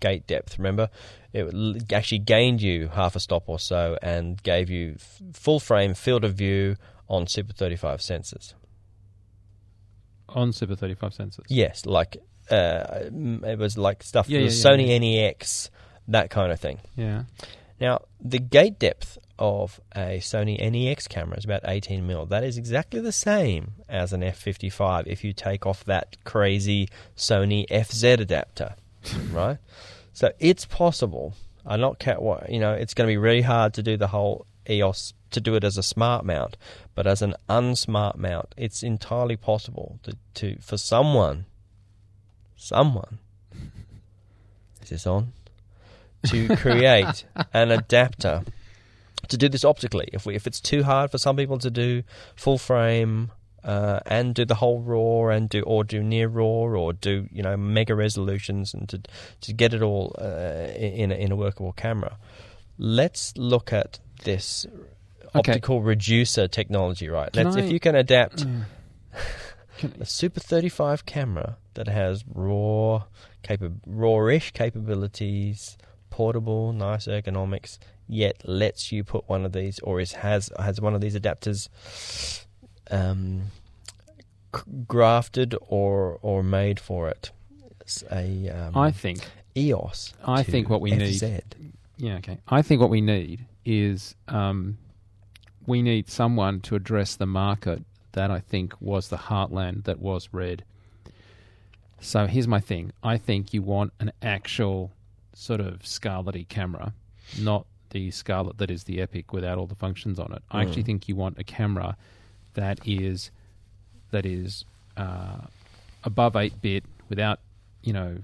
gate depth. Remember, it actually gained you half a stop or so and gave you f- full frame field of view on Super 35 sensors. on Super Thirty Five sensors. Yes, like uh, it was like stuff yeah, yeah, Sony yeah. NEX, that kind of thing. yeah. Now, the gate depth of a Sony NEX camera is about 18 mil. That is exactly the same as an f55 if you take off that crazy Sony FZ adapter, right? So it's possible. I'm not cat. what You know, it's going to be really hard to do the whole EOS to do it as a smart mount, but as an unsmart mount, it's entirely possible to, to for someone, someone. Is this on? To create an adapter to do this optically. If we, if it's too hard for some people to do full frame uh, and do the whole raw and do or do near raw or do you know mega resolutions and to to get it all uh, in a, in a workable camera, let's look at this Okay. optical reducer technology. Right, I- if you can adapt Can- a Super 35 camera that has raw, capa- rawish capabilities, portable, nice ergonomics, yet lets you put one of these, or is has has one of these adapters, um, c- grafted or or made for it. It's a um, I think. EOS. I think what we need- Yeah. Okay. I think what we need is um, we need someone to address the market that I think was the heartland that was red. So here's my thing. I think you want an actual sort of Scarlet camera, not the scarlet that is the Epic without all the functions on it. I actually Mm. think you want a camera that is that is uh, above eight bit without you know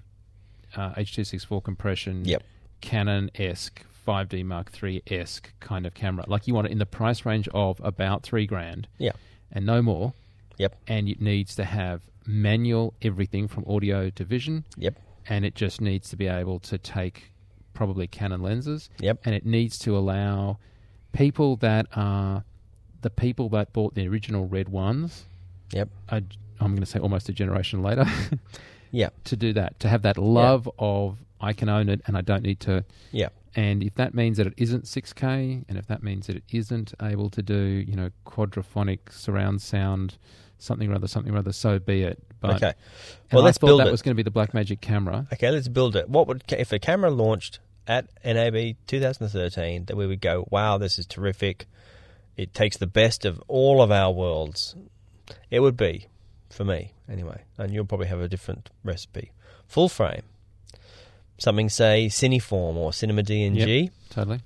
uh, H.264 compression. Yep. Canon esque 5D Mark III esque kind of camera. Like you want it in the price range of about three grand. Yeah. And no more. Yep. And it needs to have manual everything from audio to vision. Yep. And it just needs to be able to take probably Canon lenses. Yep. And it needs to allow people that are the people that bought the original red ones. Yep. I'm going to say almost a generation later. Yep. to do that, to have that love of I can own it and I don't need to. Yep. And if that means that it isn't 6K, and if that means that it isn't able to do, you know, quadraphonic surround sound, something or other, something or other, so be it. But okay. Well, I let's thought build that it. was going to be the Blackmagic camera. Okay, let's build it. What would if a camera launched at NAB 2013 that we would go, wow, this is terrific. It takes the best of all of our worlds. It would be for me anyway, and you'll probably have a different recipe. Full frame, something say Cineform or Cinema DNG. Totally.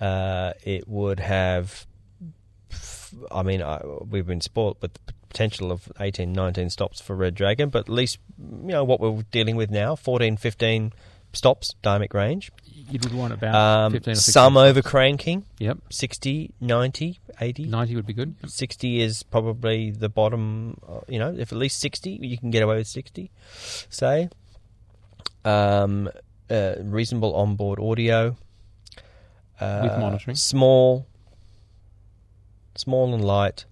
Uh, it would have. I mean, I, we've been spoilt with the potential of 18, 19 stops for Red Dragon, but at least you know what we're dealing with now: 14, 15 stops, dynamic range. You would want about Um, 15 or 16. some over cranking, Yep. 60, 90, 80. 90 would be good. Yep. 60 is probably the bottom. uh, You know, if at least 60, you can get away with 60, say. Um, uh, reasonable onboard audio. Uh, With monitoring. Small. Small and light.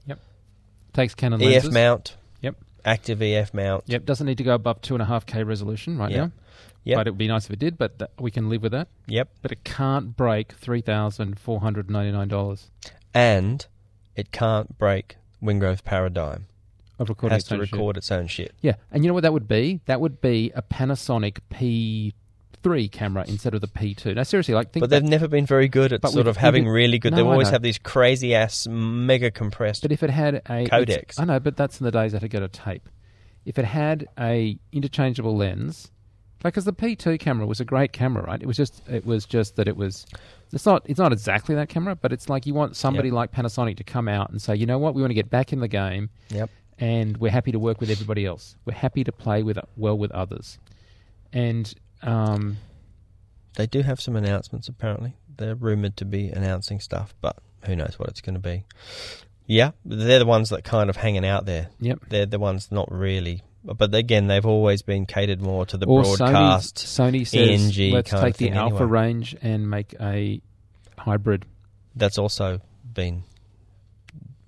Takes Canon EF lenses. mount. Yep. Active EF mount. Yep. Doesn't need to go above 2.5K resolution right Yep. now. Yep. But it would be nice if it did, but th- we can live with that. Yep. But it can't break $3,499 And it can't break Wingrove's paradigm. of It recording. has its to own shit. record its own shit. Yeah, and you know what that would be? That would be a Panasonic three camera instead of the P2. Now, seriously, like think. But they've back- never been very good at But sort of having really good. No, They've always have these crazy ass mega compressed. But if it had a Codecs. I know, but that's in the days that had got a tape. If it had a interchangeable lens, like, because the P2 camera was a great camera, right? It was just it was just that it was. It's not it's not exactly that camera, but it's like you want somebody Yep. like Panasonic to come out and say, you know what, we want to get back in the game, Yep. and we're happy to work with everybody else. We're happy to play with well with others, and um, They do have some announcements. Apparently, they're rumored to be announcing stuff, but who knows what it's going to be. Yeah, they're the ones that kind of hanging out there. yep. They're the ones not really. But again, they've always been catered more to the or broadcast. Sony, Sony says, ENG let's kind of take the Alpha anyway. range and make a hybrid. That's also been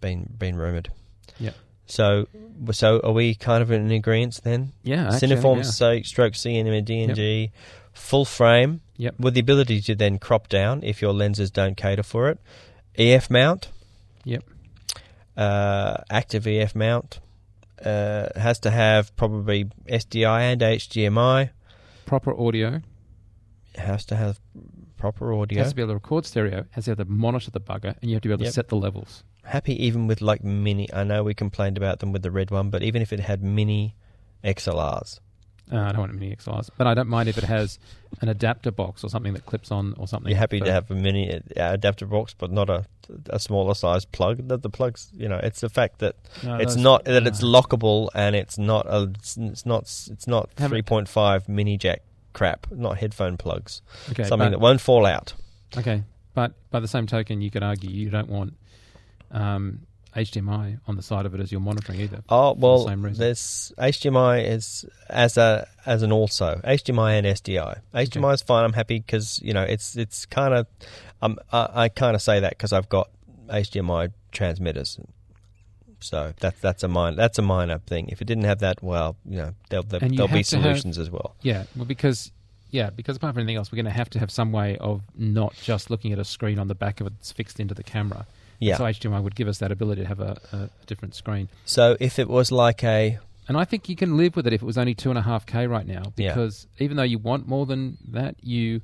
been been rumored. Yep. So, so are we kind of in agreement then? Yeah, actually, Cineform yeah. so, stroke CNM and DNG, full frame Yep. with the ability to then crop down if your lenses don't cater for it. EF mount, Yep. uh, active EF mount. Uh, has to have probably SDI and HDMI. Proper audio. It has to have proper audio. has to be able to record stereo. It has to be able to monitor the bugger, and you have to be able Yep. to set the levels. Happy even with like mini. I know we complained about them with the red one, but even if it had mini XLRs, Uh, I don't want mini XLRs, but I don't mind if it has an adapter box or something that clips on or something. you're happy to have a mini uh, adapter box, but not a a smaller size plug. That the plugs, you know, it's the fact that No, it's not that it's lockable and it's not a it's, not it's not three point five mini jack crap, not headphone plugs. Okay, Something but, that won't fall out. okay, but by the same token, you could argue you don't want um, HDMI on the side of it as you're monitoring either. Oh well, same reason. there's HDMI is as a as an also HDMI and SDI. HDMI is fine. I'm happy because you know it's it's kind of um, I, I kind of say that because I've got HDMI transmitters. So that's that's a minor that's a minor thing. If it didn't have that, well, you know, there'll, there'll, there'll be to have- solutions as well. Yeah, well, because yeah, because apart from anything else, we're going to have to have some way of not just looking at a screen on the back of it that's fixed into the camera. Yeah. So HDMI would give us that ability to have a, a different screen. So if it was like a And I think you can live with it if it was only two and a half k right now, Yeah. because even though you want more than that, you,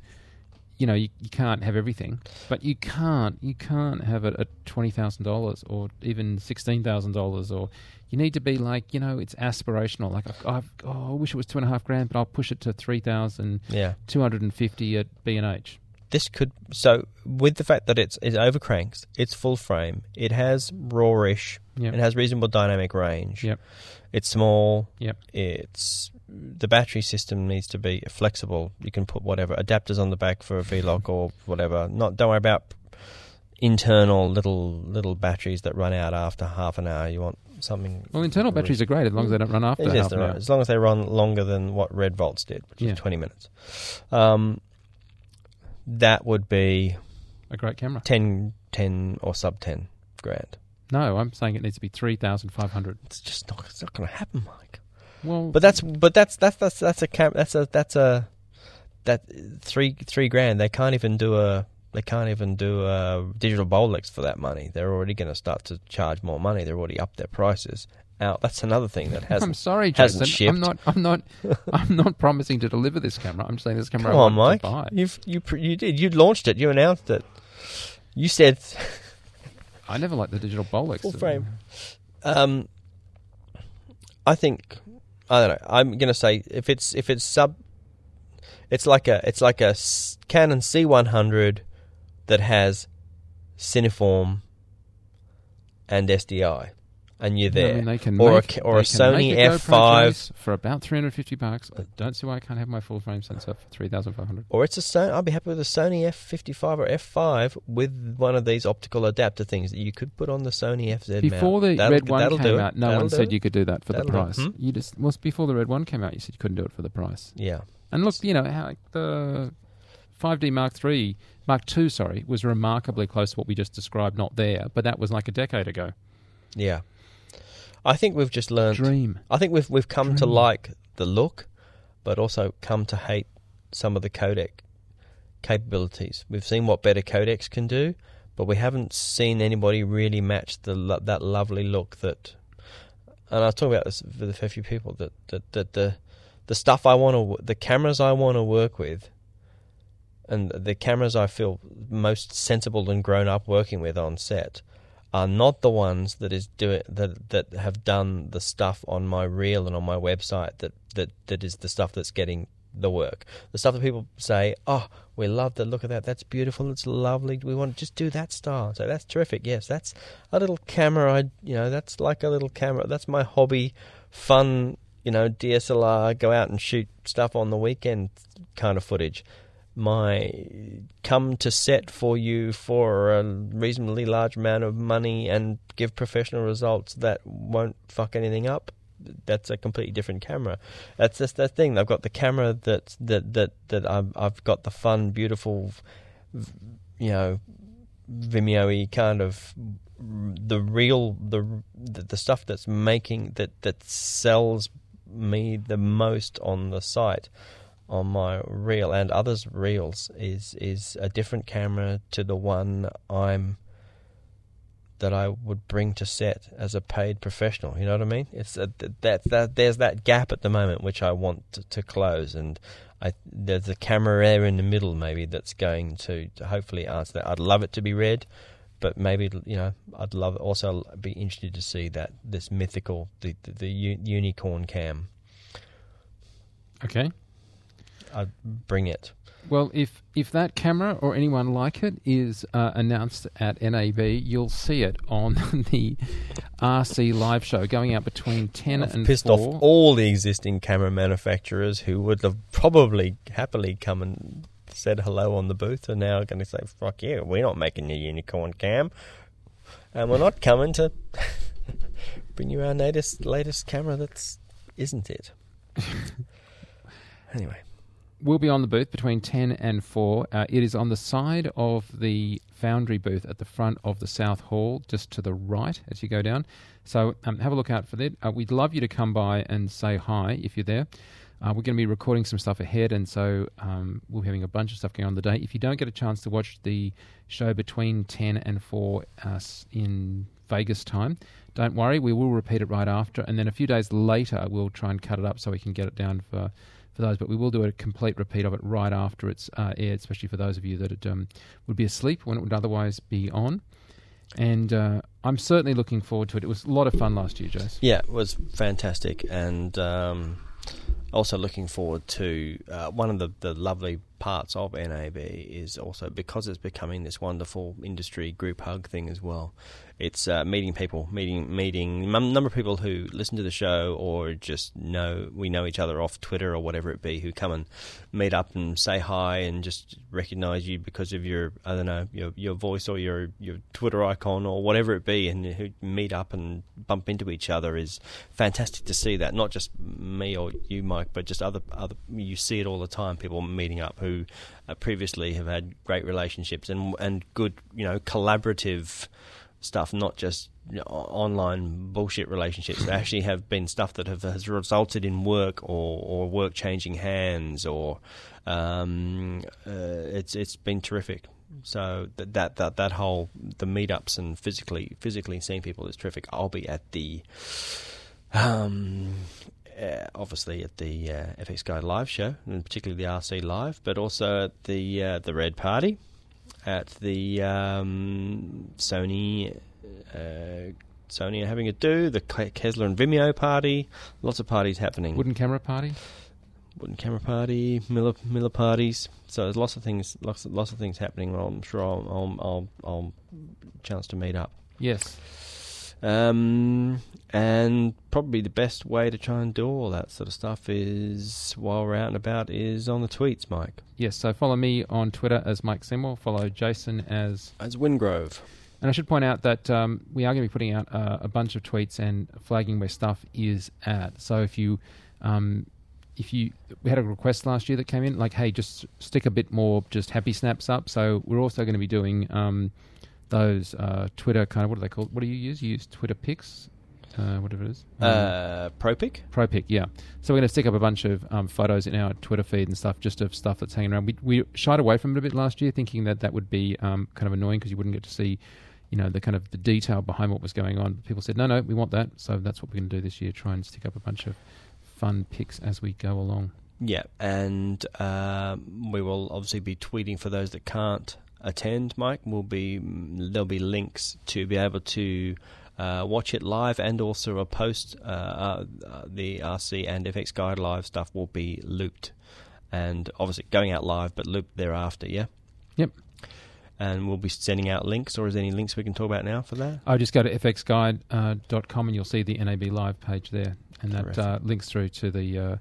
you know, you, you can't have everything. But you can't, you can't have it at twenty thousand dollars or even sixteen thousand dollars, or you need to be like, you know, it's aspirational. Like, I've, I've, oh, I wish it was two and a half grand, but I'll push it to three thousand yeah, two hundred and fifty at B and H. this could so with the fact that it's it overcranks, it's full frame, it has rawish, Yep. it has reasonable dynamic range. Yep. It's small. Yep. It's the battery system needs to be flexible. You can put whatever adapters on the back for a V-lock or whatever. Not don't worry about internal little little batteries that run out after half an hour. You want something. Well, internal batteries are great as long as they don't run after half an hour. as long as they run longer than what Red Volts did, which Yeah. is twenty minutes. Um, that would be A great camera. 10, 10 or sub ten grand. No, I'm saying it needs to be three thousand five hundred. It's just not. It's not going to happen, Mike. Well, But that's but that's that's that's that's a cam- that's a that's a that three three grand. They can't even do a they can't even do a digital Bolex for that money. They're already going to start to charge more money. They're already up their prices. Out. That's another thing that I'm hasn't. sorry, hasn't Jason. I'm not. I'm not. I'm not promising to deliver this camera. I'm saying this camera. Come on, Mike. To buy. You've you you did you launched it. You announced it. You said I never liked the digital Bolex. Full frame. Um, I think I don't know. I'm gonna say if it's if it's sub, it's like a it's like a Canon C100 that has Cineform and SDI, and you're there. I mean, they can or make, a, or a Sony a GoPro F5, for about 350 bucks. I don't see why I can't have my full frame sensor for 3,500. or it's a Sony. I'll be happy with a Sony F55 or F5 with one of these optical adapter things that you could put on the Sony FZ. Before mount. the That'll- red one came out, no That'll one said you could do that for the That'll it. price. Hmm? You just well before the red one came out, you said you couldn't do it for the price. Yeah. And look, you know how like, the 5D Mark III, Mark II, sorry, was remarkably close to what we just described. Not there, but that was like a decade ago. Yeah. I think we've just learned. Dream. I think we've we've come to like the look, but also come to hate some of the codec capabilities. We've seen what better codecs can do, but we haven't seen anybody really match the that lovely look that. And I was talking about this with a fair few people that that, that the the stuff I want to the cameras I want to work with and the cameras I feel most sensible and grown up working with on set are not the ones that is doing that that have done the stuff on my reel and on my website that that that is the stuff that's getting the work. The stuff that people say, "Oh, we love the look of that. That's beautiful. It's lovely. We want to just do that style." So that's terrific. Yes, that's a little camera. I you know that's like a little camera. That's my hobby, fun. You know, DSLR. Go out and shoot stuff on the weekend kind of footage my come to set for you for a reasonably large amount of money and give professional results that won't fuck anything up that's a completely different camera. That's just that thing. I've got the camera that that that that i've, I've got the fun beautiful you know vimeo kind of the real the the stuff that's making that that sells me the most on the site on my reel and others' reels is is a different camera to the one I'm that I would bring to set as a paid professional. You know what I mean? It's a, that that there's that gap at the moment which I want to, to close, and I, there's a camera there in the middle maybe that's going to, to hopefully answer that. I'd love it to be red, but maybe you know I'd love also be interested to see that this mythical the the, the unicorn cam. Okay. I'd bring it. Well, if if that camera or anyone like it is uh, announced at NAB, you'll see it on the RC live show going out between 10 I've and pissed 4. off all the existing camera manufacturers who would have probably happily come and said hello on the booth are now going to say, fuck you, we're not making your unicorn cam. And we're not coming to bring you our latest, latest camera that's isn't it. anyway will be on the booth between 10 and 4. Uh, it is on the side of the Foundry booth at the front of the South Hall, just to the right as you go down. So um, have a look out for that. Uh, we'd love you to come by and say hi if you're there. Uh, we're going to be recording some stuff ahead, and so um, we'll be having a bunch of stuff going on the day. If you don't get a chance to watch the show between 10 and 4 uh, in Vegas time, don't worry, we will repeat it right after, and then a few days later, we'll try and cut it up so we can get it down for for those, but we will do a complete repeat of it right after it's uh, aired, especially for those of you that um, would be asleep when it would otherwise be on. And uh, I'm certainly looking forward to it. It was a lot of fun last year, Jace. Yeah, it was fantastic, and um, also looking forward to uh, one of the, the lovely parts of NAB is also because it's becoming this wonderful industry group hug thing as well it's uh, meeting people, meeting meeting a number of people who listen to the show or just know we know each other off Twitter or whatever it be, who come and meet up and say hi and just recognise you because of your I don't know your your voice or your your Twitter icon or whatever it be, and who meet up and bump into each other is fantastic to see that. Not just me or you, Mike, but just other other you see it all the time. People meeting up who uh, previously have had great relationships and and good you know collaborative stuff, not just you know, online bullshit relationships. They actually have been stuff that have, has resulted in work or, or work changing hands, or um, uh, it's it's been terrific. So that, that that that whole the meetups and physically physically seeing people is terrific. I'll be at the um, uh, obviously at the uh, fxguide live show, and particularly the RC live, but also at the uh, the Red Party at the um, Sony. Uh, Sony are having a do the Kessler and Vimeo party. Lots of parties happening. Wooden camera party. Wooden camera party. Miller Miller parties. So there's lots of things. Lots of, lots of things happening. I'm sure I'll I'll, I'll, I'll chance to meet up. Yes. Um, and probably the best way to try and do all that sort of stuff is while we're out and about is on the tweets, Mike. Yes, so follow me on Twitter as Mike Seymour. Follow Jason as as Wingrove. And I should point out that um, we are going to be putting out uh, a bunch of tweets and flagging where stuff is at. So if you um, if you we had a request last year that came in like hey just stick a bit more just happy snaps up so we're also going to be doing um, those uh, Twitter kind of what are they called? What do you use? You use Twitter pics, uh, whatever it is. Um, uh, ProPic. ProPic, yeah. So we're going to stick up a bunch of um, photos in our Twitter feed and stuff, just of stuff that's hanging around. We we shied away from it a bit last year, thinking that that would be um, kind of annoying because you wouldn't get to see. You know the kind of the detail behind what was going on. People said, "No, no, we want that." So that's what we're going to do this year. Try and stick up a bunch of fun pics as we go along. Yeah, and um, we will obviously be tweeting for those that can't attend. Mike will be there'll be links to be able to uh, watch it live, and also a post. Uh, uh, the RC and fxguide live stuff will be looped, and obviously going out live, but looped thereafter. Yeah. Yep. And we'll be sending out links, or is there any links we can talk about now for that? I just go to fxguide.com and you'll see the NAB live page there, and that uh, links through to the uh,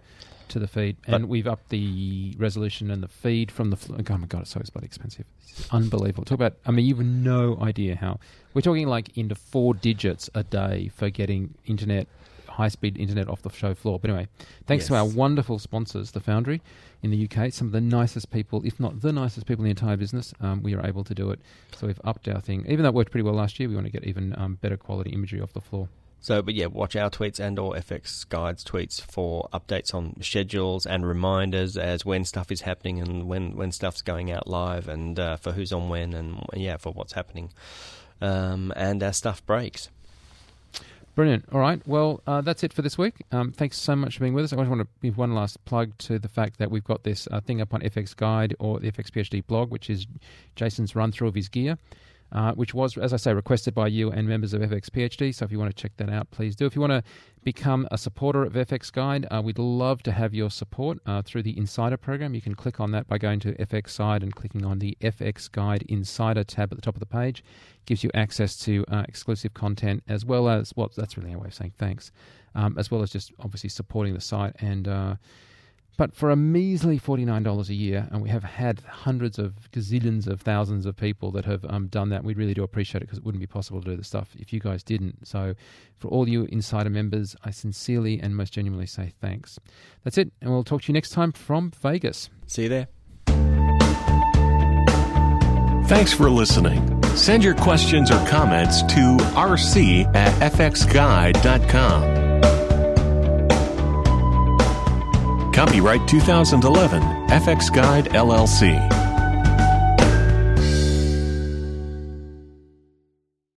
to the feed. And but we've upped the resolution and the feed from the. Fl- oh my god, it's so bloody expensive. It's unbelievable. Talk about. I mean, you've no idea how we're talking like into four digits a day for getting internet high speed internet off the show floor. But anyway, thanks yes. to our wonderful sponsors, the Foundry in the UK, some of the nicest people, if not the nicest people in the entire business, um, we are able to do it. So we've upped our thing. Even though it worked pretty well last year, we want to get even um, better quality imagery off the floor. So, but yeah, watch our tweets and or fxguide's tweets for updates on schedules and reminders as when stuff is happening and when, when stuff's going out live and uh, for who's on when and yeah, for what's happening. Um, and our stuff breaks. Brilliant. All right. Well, uh, that's it for this week. Um, thanks so much for being with us. I just want to give one last plug to the fact that we've got this uh, thing up on fxguide or the fxphd blog, which is Jason's run through of his gear uh, which was, as I say, requested by you and members of fxphd. So if you want to check that out, please do. If you want to become a supporter of fxguide, uh, we'd love to have your support uh, through the Insider program. You can click on that by going to FX Side and clicking on the fxguide Insider tab at the top of the page. It gives you access to uh, exclusive content as well as, well, that's really a way of saying thanks, um, as well as just obviously supporting the site and uh, but for a measly $49 a year, and we have had hundreds of gazillions of thousands of people that have um, done that, we really do appreciate it because it wouldn't be possible to do the stuff if you guys didn't. So, for all you insider members, I sincerely and most genuinely say thanks. That's it, and we'll talk to you next time from Vegas. See you there. Thanks for listening. Send your questions or comments to rc at fxguide.com. Copyright 2011, fxguide LLC.